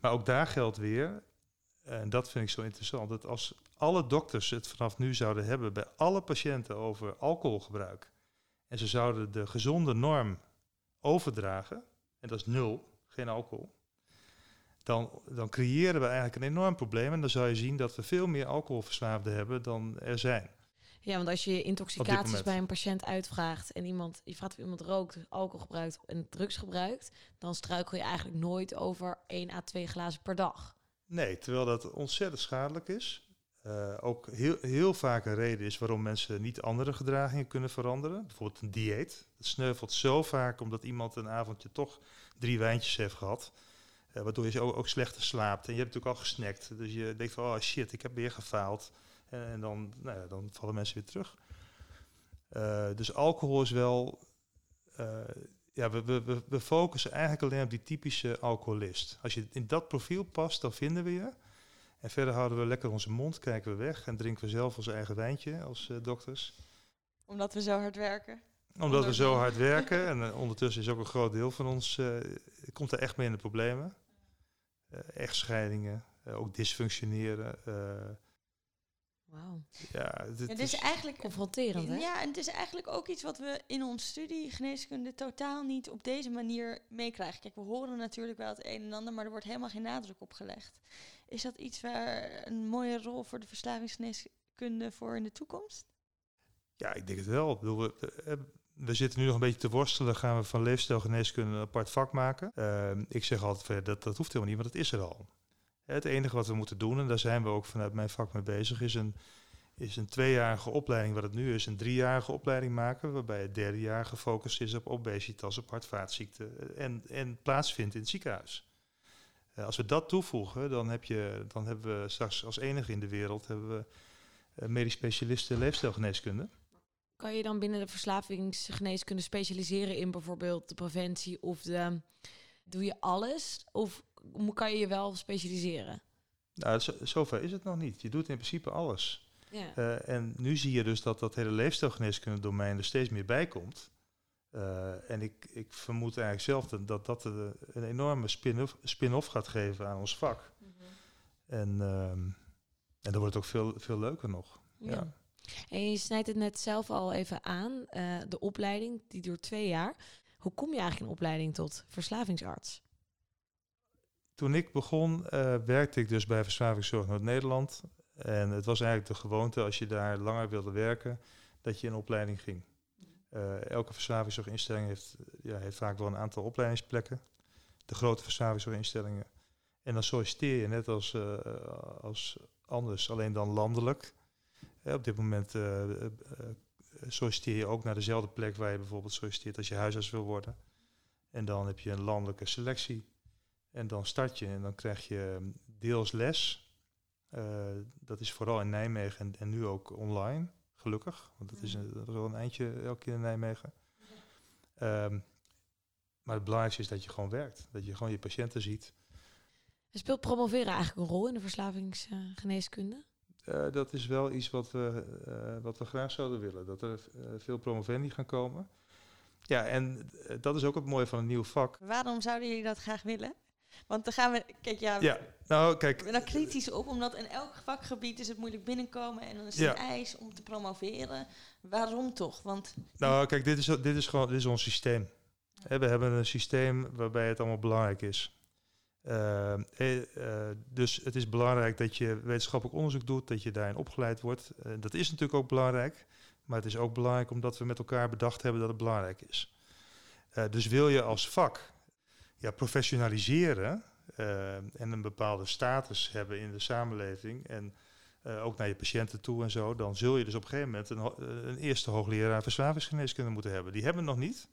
Maar ook daar geldt weer, en dat vind ik zo interessant, dat als alle dokters het vanaf nu zouden hebben bij alle patiënten over alcoholgebruik, en ze zouden de gezonde norm overdragen, en dat is nul, geen alcohol, dan, dan creëren we eigenlijk een enorm probleem. En dan zou je zien dat we veel meer alcoholverslaafden hebben dan er zijn. Ja, want als je intoxicaties bij een patiënt uitvraagt en iemand, je vraagt of iemand rookt, alcohol gebruikt en drugs gebruikt, dan struikel je eigenlijk nooit over 1 à 2 glazen per dag. Nee, terwijl dat ontzettend schadelijk is. Uh, ook heel, heel vaak een reden is waarom mensen niet andere gedragingen kunnen veranderen. Bijvoorbeeld een dieet. Dat sneuvelt zo vaak omdat iemand een avondje toch drie wijntjes heeft gehad. Uh, waardoor je ook, ook slechter slaapt. En je hebt natuurlijk al gesnackt. Dus je denkt van, oh shit, ik heb weer gefaald. En, en dan, nou ja, dan vallen mensen weer terug. Uh, dus alcohol is wel... Uh, ja, we, we, we focussen eigenlijk alleen op die typische alcoholist. Als je in dat profiel past, dan vinden we je. En verder houden we lekker onze mond, kijken we weg en drinken we zelf ons eigen wijntje als dokters. Omdat we zo hard werken? Omdat we zo hard werken. En uh, ondertussen is ook een groot deel van ons, uh, komt er echt mee in de problemen. Echtscheidingen, ook dysfunctioneren. Wauw. Wauw. Ja, het, Het is eigenlijk Confronterend, hè? Ja, en het is eigenlijk ook iets wat we in onze studie geneeskunde totaal niet op deze manier meekrijgen. Kijk, we horen natuurlijk wel het een en ander, maar er wordt helemaal geen nadruk op gelegd. Is dat iets waar een mooie rol voor de verslavingsgeneeskunde voor in de toekomst? Ja, ik denk het wel. Ik bedoel, we, we- zitten nu nog een beetje te worstelen. Gaan we van leefstijlgeneeskunde een apart vak maken? Ehm, ik zeg altijd, dat, dat hoeft helemaal niet, want het is er al. Het enige wat we moeten doen, en daar zijn we ook vanuit mijn vak mee bezig, is een, is een tweejarige opleiding, wat het nu is, een driejarige opleiding maken, waarbij het derde jaar gefocust is op obesitas, op hartvaatziekten en, en plaatsvindt in het ziekenhuis. Eh, als we dat toevoegen, dan, heb je, dan hebben we straks als enige in de wereld hebben we, eh, medisch specialisten leefstijlgeneeskunde. Kan je dan binnen de verslavingsgeneeskunde specialiseren in bijvoorbeeld de preventie of de... Doe je alles? Of kan je je wel specialiseren? Nou, zo, zover is het nog niet. Je doet in principe alles. Ja. Eh, en nu zie je dus dat dat hele leefstijlgeneeskunde domein er steeds meer bij komt. Eh, en ik, ik vermoed eigenlijk zelf dat dat, dat een enorme spin-off, spin-off gaat geven aan ons vak. En, ehm, en dan wordt het ook veel, veel leuker nog. Ja. En je snijdt het net zelf al even aan, eh, de opleiding, die duurt twee jaar. Hoe kom je eigenlijk in opleiding tot verslavingsarts? Toen ik begon, eh, werkte ik dus bij Verslavingszorg Noord-Nederland. En het was eigenlijk de gewoonte, als je daar langer wilde werken, dat je in opleiding ging. Eh, elke verslavingszorginstelling heeft, ja, heeft vaak wel een aantal opleidingsplekken. De grote verslavingszorginstellingen. En dan solliciteer je net als, als anders, alleen dan landelijk. Op dit moment eh, eh, eh, solliciteer je ook naar dezelfde plek waar je bijvoorbeeld solliciteert als je huisarts wil worden. En dan heb je een landelijke selectie. En dan start je en dan krijg je mm, deels les. Dat is vooral in Nijmegen en, en nu ook online, gelukkig. Want dat is, een, dat is wel een eindje elke keer in Nijmegen. Ehm, maar het belangrijkste is dat je gewoon werkt. Dat je gewoon je patiënten ziet. Speelt promoveren eigenlijk een rol in de verslavingsgeneeskunde? Eh, dat is wel iets wat we, eh, wat we graag zouden willen. Dat er eh, veel promovendi gaan komen. Ja, en dat is ook het mooie van een nieuw vak. Waarom zouden jullie dat graag willen? Want dan gaan we, kijk ja, Ja, nou kijk, daar kritisch op, omdat in elk vakgebied is het moeilijk binnenkomen en dan is het Ja. een eis om te promoveren. Waarom toch? Want Nou, kijk, dit is, dit is gewoon dit is ons systeem. We hebben een systeem waarbij het allemaal belangrijk is. Eh, eh, eh, dus het is belangrijk dat je wetenschappelijk onderzoek doet, dat je daarin opgeleid wordt. Eh, dat is natuurlijk ook belangrijk, maar het is ook belangrijk omdat we met elkaar bedacht hebben dat het belangrijk is. Dus wil je als vak ja, professionaliseren en een bepaalde status hebben in de samenleving en ook naar je patiënten toe en zo, dan zul je dus op een gegeven moment een, een eerste hoogleraar verslavingsgeneeskunde moeten hebben. Die hebben we nog niet.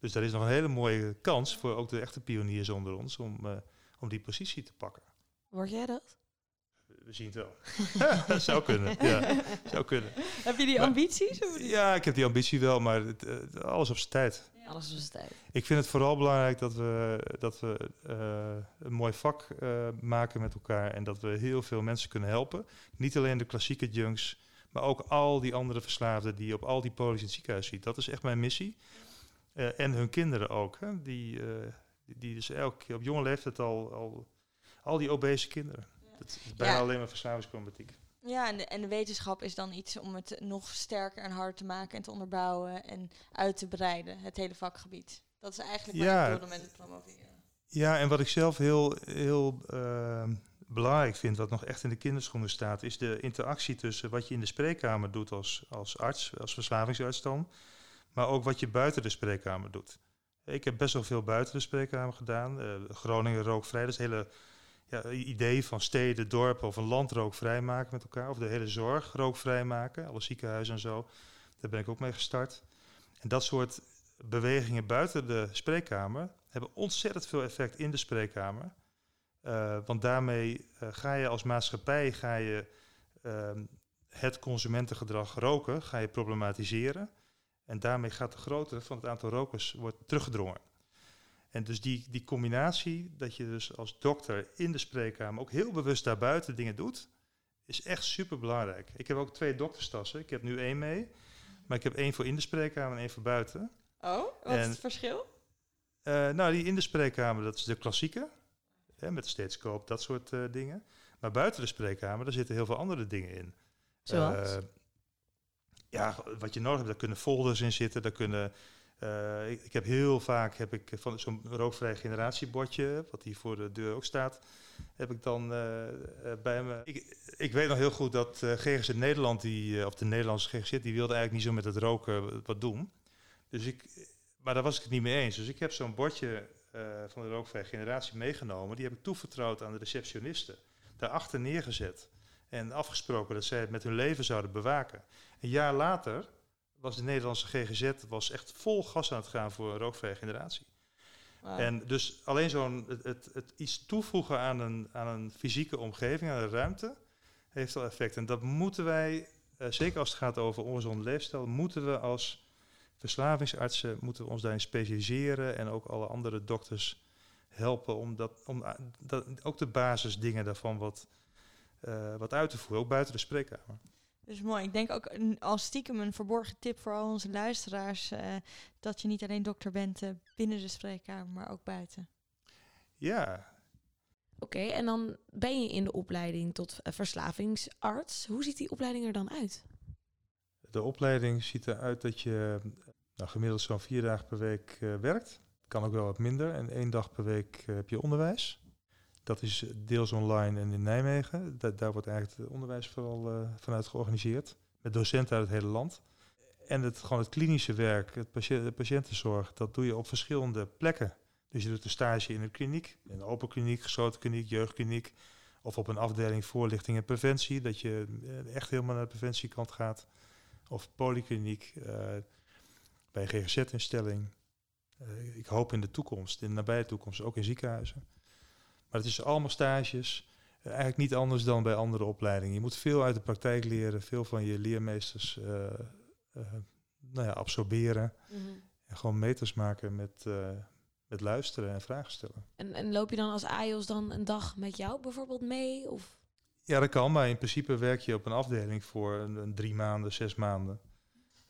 Dus daar is nog een hele mooie kans voor ook de echte pioniers onder ons om, om die positie te pakken. Word jij dat? We zien het wel. zou kunnen, ja. Zou kunnen. heb je die Maar- ambities? Of? Ja, ik heb die ambitie wel, maar het, eh, alles op zijn tijd. Alles was tijd. Ik vind het vooral belangrijk dat we, dat we eh, een mooi vak eh, maken met elkaar en dat we heel veel mensen kunnen helpen. Niet alleen de klassieke junks, maar ook al die andere verslaafden die je op al die polies in het ziekenhuis ziet. Dat is echt mijn missie. En hun kinderen ook, hè, die, die, dus elke keer op jonge leeftijd al, al, al die obese kinderen. Dat is bijna Ja. alleen maar verslavingsproblematiek. Ja, en de, en de wetenschap is dan iets om het nog sterker en harder te maken en te onderbouwen en uit te breiden, het hele vakgebied. Dat is eigenlijk wat Ja. ik bedoelde met het promoveren. Ja, en wat ik zelf heel, heel eh, belangrijk vind, wat nog echt in de kinderschoenen staat, is de interactie tussen wat je in de spreekkamer doet als, als arts, als verslavingsarts dan, maar ook wat je buiten de spreekkamer doet. Ik heb best wel veel buiten de spreekkamer gedaan. Eh, Groningen rookvrij, het hele ja, idee van steden, dorpen of een land rookvrij maken met elkaar. Of de hele zorg rookvrij maken, alle ziekenhuizen en zo. Daar ben ik ook mee gestart. En dat soort bewegingen buiten de spreekkamer hebben ontzettend veel effect in de spreekkamer. Eh, want daarmee eh, ga je als maatschappij ga je, ehm, het consumentengedrag roken ga je problematiseren. En daarmee gaat de grootte van het aantal rokers wordt teruggedrongen. En dus die, die combinatie, dat je dus als dokter in de spreekkamer ook heel bewust daarbuiten dingen doet, is echt super belangrijk. Ik heb ook twee dokterstassen. Ik heb nu één mee, maar ik heb één voor in de spreekkamer en één voor buiten. Oh, wat En- is het verschil? Eh, nou, die in de spreekkamer, dat is de klassieke. Hè, met de stethoscoop, dat soort eh, dingen. Maar buiten de spreekkamer, daar zitten heel veel andere dingen in. Zoals? Eh, ja, wat je nodig hebt, daar kunnen folders in zitten. Daar kunnen, eh, ik, heb heel vaak heb ik van zo'n rookvrij generatiebordje, wat hier voor de deur ook staat, heb ik dan eh, eh, bij me. Ik, ik weet nog heel goed dat eh, GGZ Nederland, die, of de Nederlandse GGZ, die wilde eigenlijk niet zo met het roken wat doen. Dus ik, maar daar was ik het niet mee eens. Dus ik heb zo'n bordje van de rookvrij generatie meegenomen. Die heb ik toevertrouwd aan de receptionisten. Daarachter neergezet. En afgesproken dat zij het met hun leven zouden bewaken. Een jaar later was de Nederlandse GGZ was echt vol gas aan het gaan voor een rookvrije generatie. En dus alleen zo'n het, het, het iets toevoegen aan een, aan een fysieke omgeving, aan een ruimte, heeft al effect. En dat moeten wij, eh, zeker als het gaat over ongezonde leefstijl, moeten we als verslavingsartsen moeten we ons daarin specialiseren en ook alle andere dokters helpen om, dat, om a- dat, ook de basisdingen daarvan wat, eh, wat uit te voeren, ook buiten de spreekkamer. Dus mooi. Ik denk ook een- als stiekem een verborgen tip voor al onze luisteraars. eh, dat je niet alleen dokter bent eh, binnen de spreekkamer, maar ook buiten. Ja, Oké, en dan ben je in de opleiding tot verslavingsarts. Hoe ziet die opleiding er dan uit? De opleiding ziet eruit dat je nou, gemiddeld zo'n vier dagen per week eh, werkt. Kan ook wel wat minder. En één dag per week heb je onderwijs. Dat is deels online en in Nijmegen. Da- daar wordt eigenlijk het onderwijs vooral eh, vanuit georganiseerd. Met docenten uit het hele land. En het, gewoon het klinische werk, het de patiëntenzorg, dat doe je op verschillende plekken. Dus je doet een stage in een kliniek, in een open kliniek, gesloten kliniek, jeugdkliniek. Of op een afdeling voorlichting en preventie, dat je eh, echt helemaal naar de preventiekant gaat of polykliniek, eh, bij GGZ-instelling. Ik hoop in de toekomst, in de nabije toekomst, ook in ziekenhuizen. Maar het is allemaal stages. eh, eigenlijk niet anders dan bij andere opleidingen. Je moet veel uit de praktijk leren, veel van je leermeesters eh, eh, nou ja, absorberen. En gewoon meters maken met, met luisteren en vragen stellen. En, en loop je dan als AIOS dan een dag met jou bijvoorbeeld mee? Of? Ja, dat kan, maar in principe werk je op een afdeling voor een, een drie maanden, zes maanden.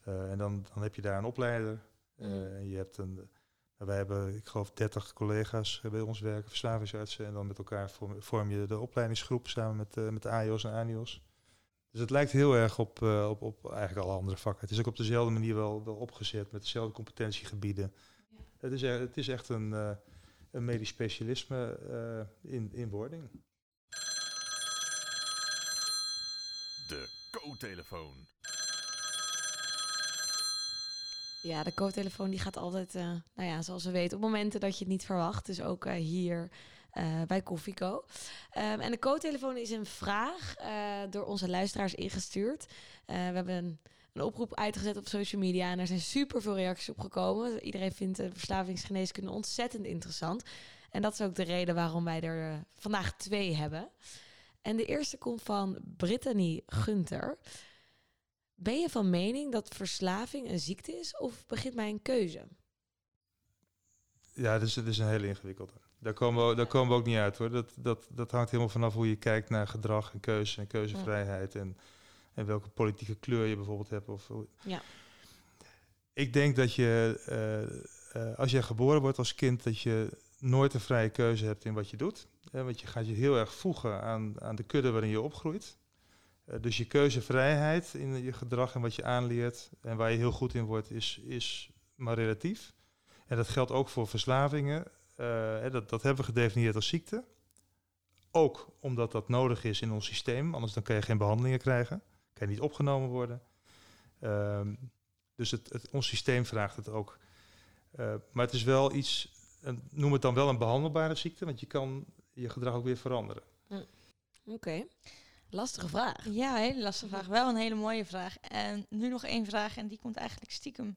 En dan, dan heb je daar een opleider. Mhm. en je hebt een, wij hebben, ik geloof, 30 collega's bij ons werken, verslavingsartsen. En dan met elkaar vorm, vorm je de opleidingsgroep samen met, eh, met de AIOS en ANIOS. Dus het lijkt heel erg op, eh, op, op eigenlijk alle andere vakken. Het is ook op dezelfde manier wel, wel opgezet, met dezelfde competentiegebieden. Het, is, e- het is echt een, eh, een medisch specialisme eh, in, in wording. De co-telefoon. Ja, de co-telefoon die gaat altijd, eh, nou ja, zoals we weten, op momenten dat je het niet verwacht. Dus ook eh, hier eh, bij Koffieco. Ehm, en de co-telefoon is een vraag door onze luisteraars ingestuurd. We hebben een, een oproep uitgezet op social media en er zijn super veel reacties op gekomen. Iedereen vindt de verslavingsgeneeskunde ontzettend interessant. En dat is ook de reden waarom wij er vandaag twee hebben. En de eerste komt van Brittany Gunter. Ben je van mening dat verslaving een ziekte is of begint bij een keuze? Ja, is, dat is een hele ingewikkelde. Daar komen, we, daar komen we ook niet uit hoor. Dat, dat, dat hangt helemaal vanaf hoe je kijkt naar gedrag en keuze en keuzevrijheid. En, en welke politieke kleur je bijvoorbeeld hebt. Of, Ja. Ik denk dat je, eh, eh, als je geboren wordt als kind, dat je nooit een vrije keuze hebt in wat je doet. Eh, want je gaat je heel erg voegen aan, aan de kudde waarin je opgroeit. Eh, dus je keuzevrijheid in je gedrag en wat je aanleert en waar je heel goed in wordt, is, is maar relatief. En dat geldt ook voor verslavingen. Eh, dat, dat hebben we gedefinieerd als ziekte. Ook omdat dat nodig is in ons systeem, anders dan kan je geen behandelingen krijgen. Kan je niet opgenomen worden. Ehm, dus het, het, ons systeem vraagt het ook. Eh, maar het is wel iets, noem het dan wel een behandelbare ziekte, want je kan je gedrag ook weer veranderen. Oké. Lastige vraag. Ja, hele lastige vraag. Wel een hele mooie vraag. En nu nog één vraag en die komt eigenlijk stiekem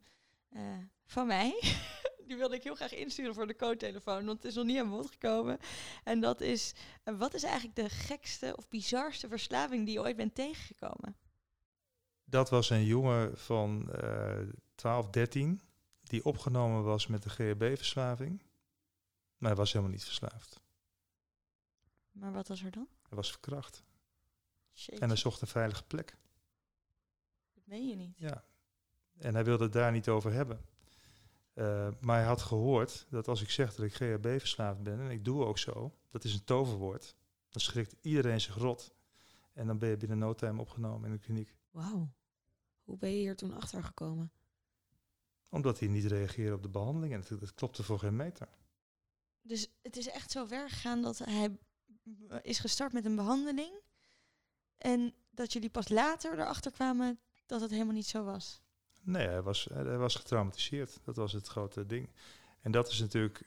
eh, van mij. die wilde ik heel graag insturen voor de co-telefoon, want het is nog niet aan bod gekomen. En dat is, eh, wat is eigenlijk de gekste of bizarste verslaving die je ooit bent tegengekomen? Dat was een jongen van eh 12, 13, die opgenomen was met de GHB-verslaving. Maar hij was helemaal niet verslaafd. Maar wat was er dan? Hij was verkracht. En hij zocht een veilige plek. dat meen je niet. Ja. En hij wilde het daar niet over hebben. Eh, maar hij had gehoord dat als ik zeg dat ik GHB-verslaafd ben, en ik doe ook zo, dat is een toverwoord, dan schrikt iedereen zich rot. En dan ben je binnen no time opgenomen in de kliniek. Wauw. Hoe ben je hier toen achter gekomen? Omdat hij niet reageerde op de behandeling. En dat, dat klopte voor geen meter. Dus het is echt zo ver gegaan dat hij is gestart met een behandeling. En dat jullie pas later erachter kwamen dat het helemaal niet zo was. Nee, hij was, hij was getraumatiseerd. Dat was het grote ding. En dat is natuurlijk...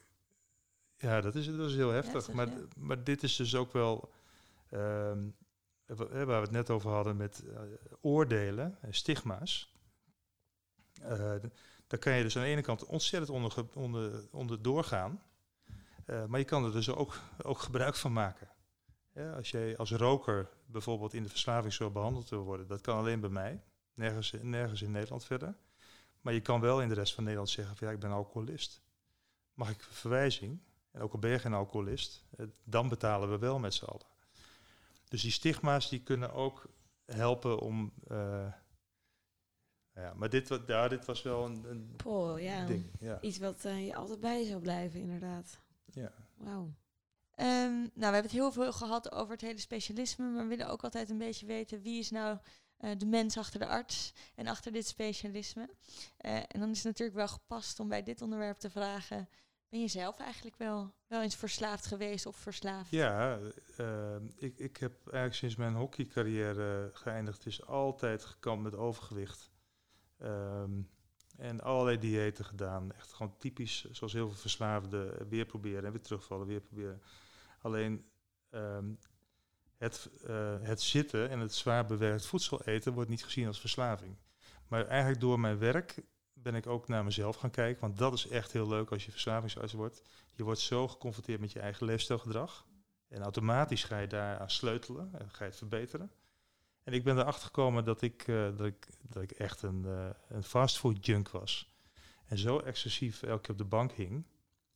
Ja, dat is, dat is heel heftig. Heftig, maar, ja. maar dit is dus ook wel... ehm, waar we het net over hadden met eh, oordelen en stigma's. D- daar kan je dus aan de ene kant ontzettend onder, onder, onder doorgaan. Eh, maar je kan er dus ook, ook gebruik van maken. Ja, als jij als roker bijvoorbeeld in de verslavingszorg behandeld wil worden, dat kan alleen bij mij. Nergens, nergens in Nederland verder. Maar je kan wel in de rest van Nederland zeggen van ja, ik ben alcoholist. Mag ik verwijzing? En ook al ben je geen alcoholist, eh, dan betalen we wel met z'n allen. Dus die stigma's die kunnen ook helpen om... eh, ja, maar dit, ja, dit was wel een, een ja. ding. Ja. Iets wat eh, je altijd bij zou blijven, inderdaad. Ja. Wauw. Ehm, nou, we hebben het heel veel gehad over het hele specialisme, maar we willen ook altijd een beetje weten wie is nou eh, de mens achter de arts en achter dit specialisme. Eh, en dan is het natuurlijk wel gepast om bij dit onderwerp te vragen, ben je zelf eigenlijk wel, wel eens verslaafd geweest of verslaafd? Ja, eh, ik, ik heb eigenlijk sinds mijn hockeycarrière geëindigd is altijd gekampt met overgewicht. Ehm, en allerlei diëten gedaan. Echt gewoon typisch, zoals heel veel verslaafden, weer proberen en weer terugvallen, weer proberen. Alleen ehm, het, eh, het zitten en het zwaar bewerkt voedsel eten wordt niet gezien als verslaving. Maar eigenlijk door mijn werk ben ik ook naar mezelf gaan kijken. Want dat is echt heel leuk als je verslavingsarts wordt. Je wordt zo geconfronteerd met je eigen leefstijlgedrag. En automatisch ga je daar aan sleutelen en ga je het verbeteren. En ik ben erachter gekomen dat ik, eh, dat ik, dat ik echt een, eh een fastfood junk was. En zo excessief elke keer op de bank hing.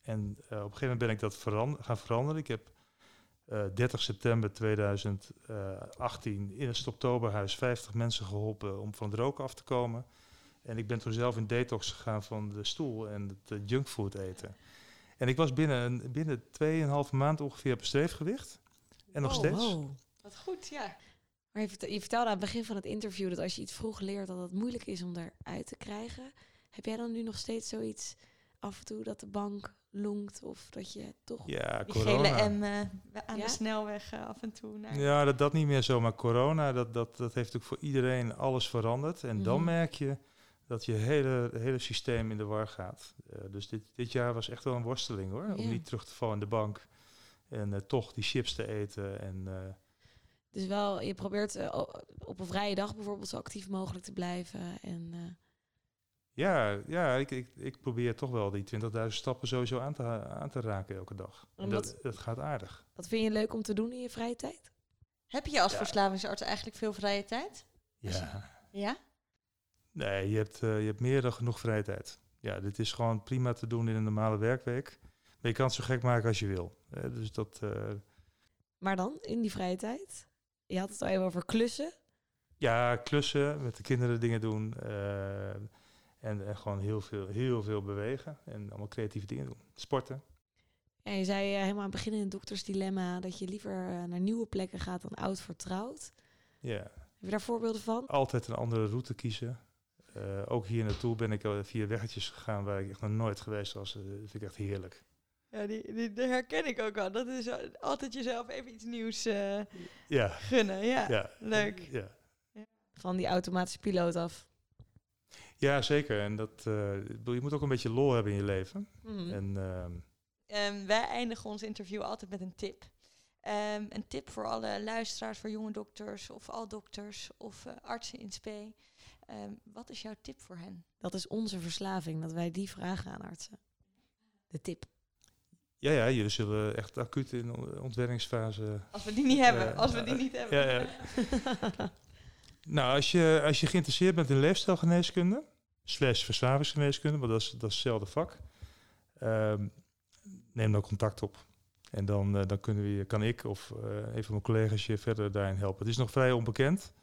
En op een gegeven moment ben ik dat gaan veranderen. Ik heb eh 30 september 2018 in het Stoptoberhuis 50 mensen geholpen om van het roken af te komen. En ik ben toen zelf in detox gegaan van de stoel en het eh, junkfood eten. En ik was binnen, een- binnen 2,5 maand ongeveer op een streefgewicht. En nog Oh, steeds. wow. Wat goed, ja. Maar je, verte- je vertelde aan het begin van het interview dat als je iets vroeg leert, dat het moeilijk is om eruit te krijgen. Heb jij dan nu nog steeds zoiets af en toe dat de bank longt of dat je toch... Ja, Die corona. gele M eh, aan Ja? de snelweg eh, af en toe. Naar Ja, dat, dat niet meer zo. Maar corona, dat, dat, dat heeft ook voor iedereen alles veranderd. En dan Mhm. merk je dat je hele, hele systeem in de war gaat. Eh, dus dit, dit jaar was echt wel een worsteling hoor. Om niet terug te vallen in de bank. En eh, toch die chips te eten. En eh, Dus wel, je probeert op een vrije dag bijvoorbeeld zo actief mogelijk te blijven. En eh, ja, ja ik, ik, ik probeer toch wel die 20.000 stappen sowieso aan te, aan te raken elke dag. En dat, wat- dat gaat aardig. wat vind je leuk om te doen in je vrije tijd? Heb je als Ja. verslavingsarts eigenlijk veel vrije tijd? Ja. Ja? Nee, je hebt, eh, je hebt meer dan genoeg vrije tijd. Ja, dit is gewoon prima te doen in een normale werkweek. Maar je kan het zo gek maken als je wil. Dus dat, eh, Maar dan, in die vrije tijd? Je had het al even over klussen. ja, klussen, met de kinderen dingen doen. eh, en, en gewoon heel veel, heel veel bewegen. En allemaal creatieve dingen doen. Sporten. Ja, je zei eh, helemaal aan het begin in het doktersdilemma dat je liever eh, naar nieuwe plekken gaat dan oud vertrouwd. Ja, Heb je daar voorbeelden van? altijd een andere route kiezen. Eh, ook hier naartoe ben ik al via weggetjes gegaan waar ik echt nog nooit geweest was. Eh, dat vind ik echt heerlijk. Ja, die, die, die herken ik ook al. Dat is altijd jezelf even iets nieuws eh, Ja, gunnen. Ja, ja. leuk. Ja. Van die automatische piloot af. Ja, zeker. En dat, eh, je moet ook een beetje lol hebben in je leven. Mhm. En ehm, Ehm, wij eindigen ons interview altijd met een tip. Ehm, een tip voor alle luisteraars, voor jonge dokters of al dokters of eh, artsen in spe. Ehm, wat is jouw tip voor hen? Dat is onze verslaving, dat wij die vragen aan artsen. De tip. Ja, ja, jullie zullen echt acuut in de ontwerpingsfase. Als we die niet hebben. Eh, als we die niet hebben. ja, ja. Nou, als je, als je geïnteresseerd bent in leefstijlgeneeskunde, slash verslavingsgeneeskunde, want dat is, dat is hetzelfde vak, ehm, neem dan contact op. En dan, eh, dan kunnen we, kan ik of eh, een van mijn collega's je verder daarin helpen. Het is nog vrij onbekend,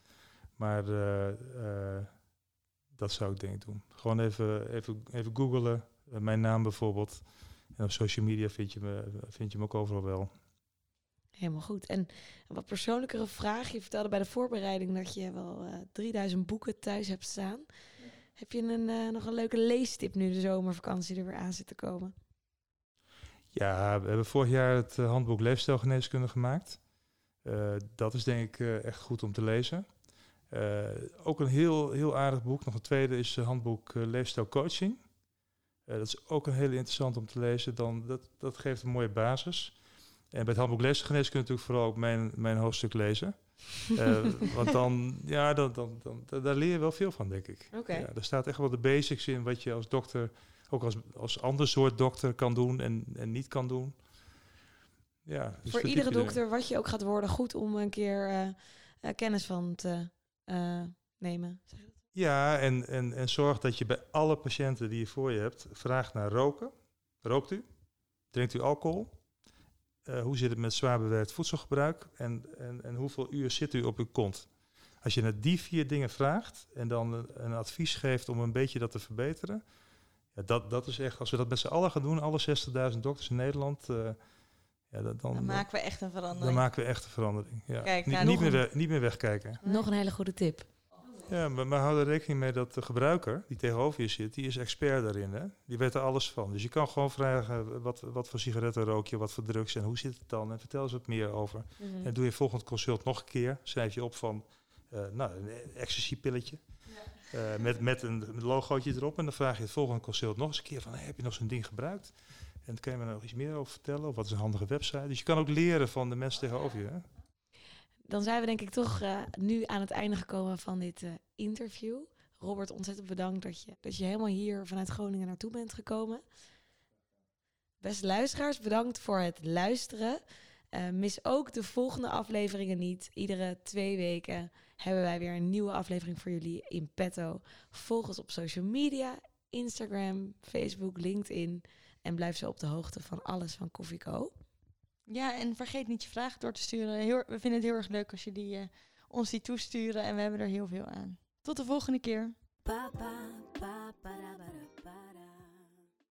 maar eh, dat zou ik denk ik doen. Gewoon even, even, even googlen, mijn naam bijvoorbeeld. En op social media vind je me, vind je me ook overal wel. Helemaal goed. En wat persoonlijkere vraag. Je vertelde bij de voorbereiding dat je wel eh 3000 boeken thuis hebt staan. Heb je een, eh, nog een leuke leestip nu de zomervakantie er weer aan zit te komen? Ja, we hebben vorig jaar het eh, handboek Leefstijlgeneeskunde gemaakt. Dat is denk ik echt goed om te lezen. Ook een heel, heel aardig boek. Nog een tweede is het handboek Leefstijlcoaching. Dat is ook een hele interessant om te lezen. Dan, dat, dat geeft een mooie basis. En bij het handboek Leefstijlgeneeskunde natuurlijk vooral ook mijn, mijn hoofdstuk lezen. Eh, want dan, ja, dan, dan, dan, da- daar leer je wel veel van, denk ik. Oké. Ja, er staat echt wel de basics in wat je als dokter, ook als, als ander soort dokter kan doen en, en niet kan doen. Ja, dus Voor iedere je dokter, wat je ook gaat worden, goed om een keer eh, eh, kennis van te nemen. Je? Ja, en, en, en zorg dat je bij alle patiënten die je voor je hebt vraagt naar roken. Rookt u? Drinkt u alcohol? Eh, hoe zit het met zwaar bewerkt voedselgebruik? En, en, en hoeveel uur zit u op uw kont? Als je naar die vier dingen vraagt en dan een, een advies geeft om een beetje dat te verbeteren. Ja, dat, dat is echt, als we dat met z'n allen gaan doen, alle 60.000 dokters in Nederland, eh, ja, dat, dan, Dan maken we echt een dan verandering. maken we echt een verandering. Ja. Kijk, niet, nou, niet, meer, niet meer wegkijken. Nog een hele goede tip. Ja, maar, hou er rekening mee dat de gebruiker die tegenover je zit, die is expert daarin. Hè? Die weet er alles van. Dus je kan gewoon vragen wat, wat voor sigaretten rook je, wat voor drugs en hoe zit het dan? En vertel eens wat meer over. Mhm. En doe je volgend consult nog een keer. Schrijf je op van eh, nou, een ecstasy-pilletje. Eh, met, met een logootje erop. En dan vraag je het volgende consult nog eens een keer van... Hey, heb je nog zo'n ding gebruikt? En dan kan je me nog iets meer over vertellen. Of wat is een handige website? Dus je kan ook leren van de mensen tegenover je. Hè? Dan zijn we denk ik toch eh, nu aan het einde gekomen van dit eh, interview. Robert, ontzettend bedankt dat je, dat je helemaal hier vanuit Groningen naartoe bent gekomen. Beste luisteraars, bedankt voor het luisteren. Eh, mis ook de volgende afleveringen niet. Iedere twee weken hebben wij weer een nieuwe aflevering voor jullie in petto. Volg ons op social media, Instagram, Facebook, LinkedIn. En blijf zo op de hoogte van alles van Coffee Co. Ja, en vergeet niet je vragen door te sturen. Heel, we vinden het heel erg leuk als je die, eh, ons die toesturen en we hebben er heel veel aan. Tot de volgende keer.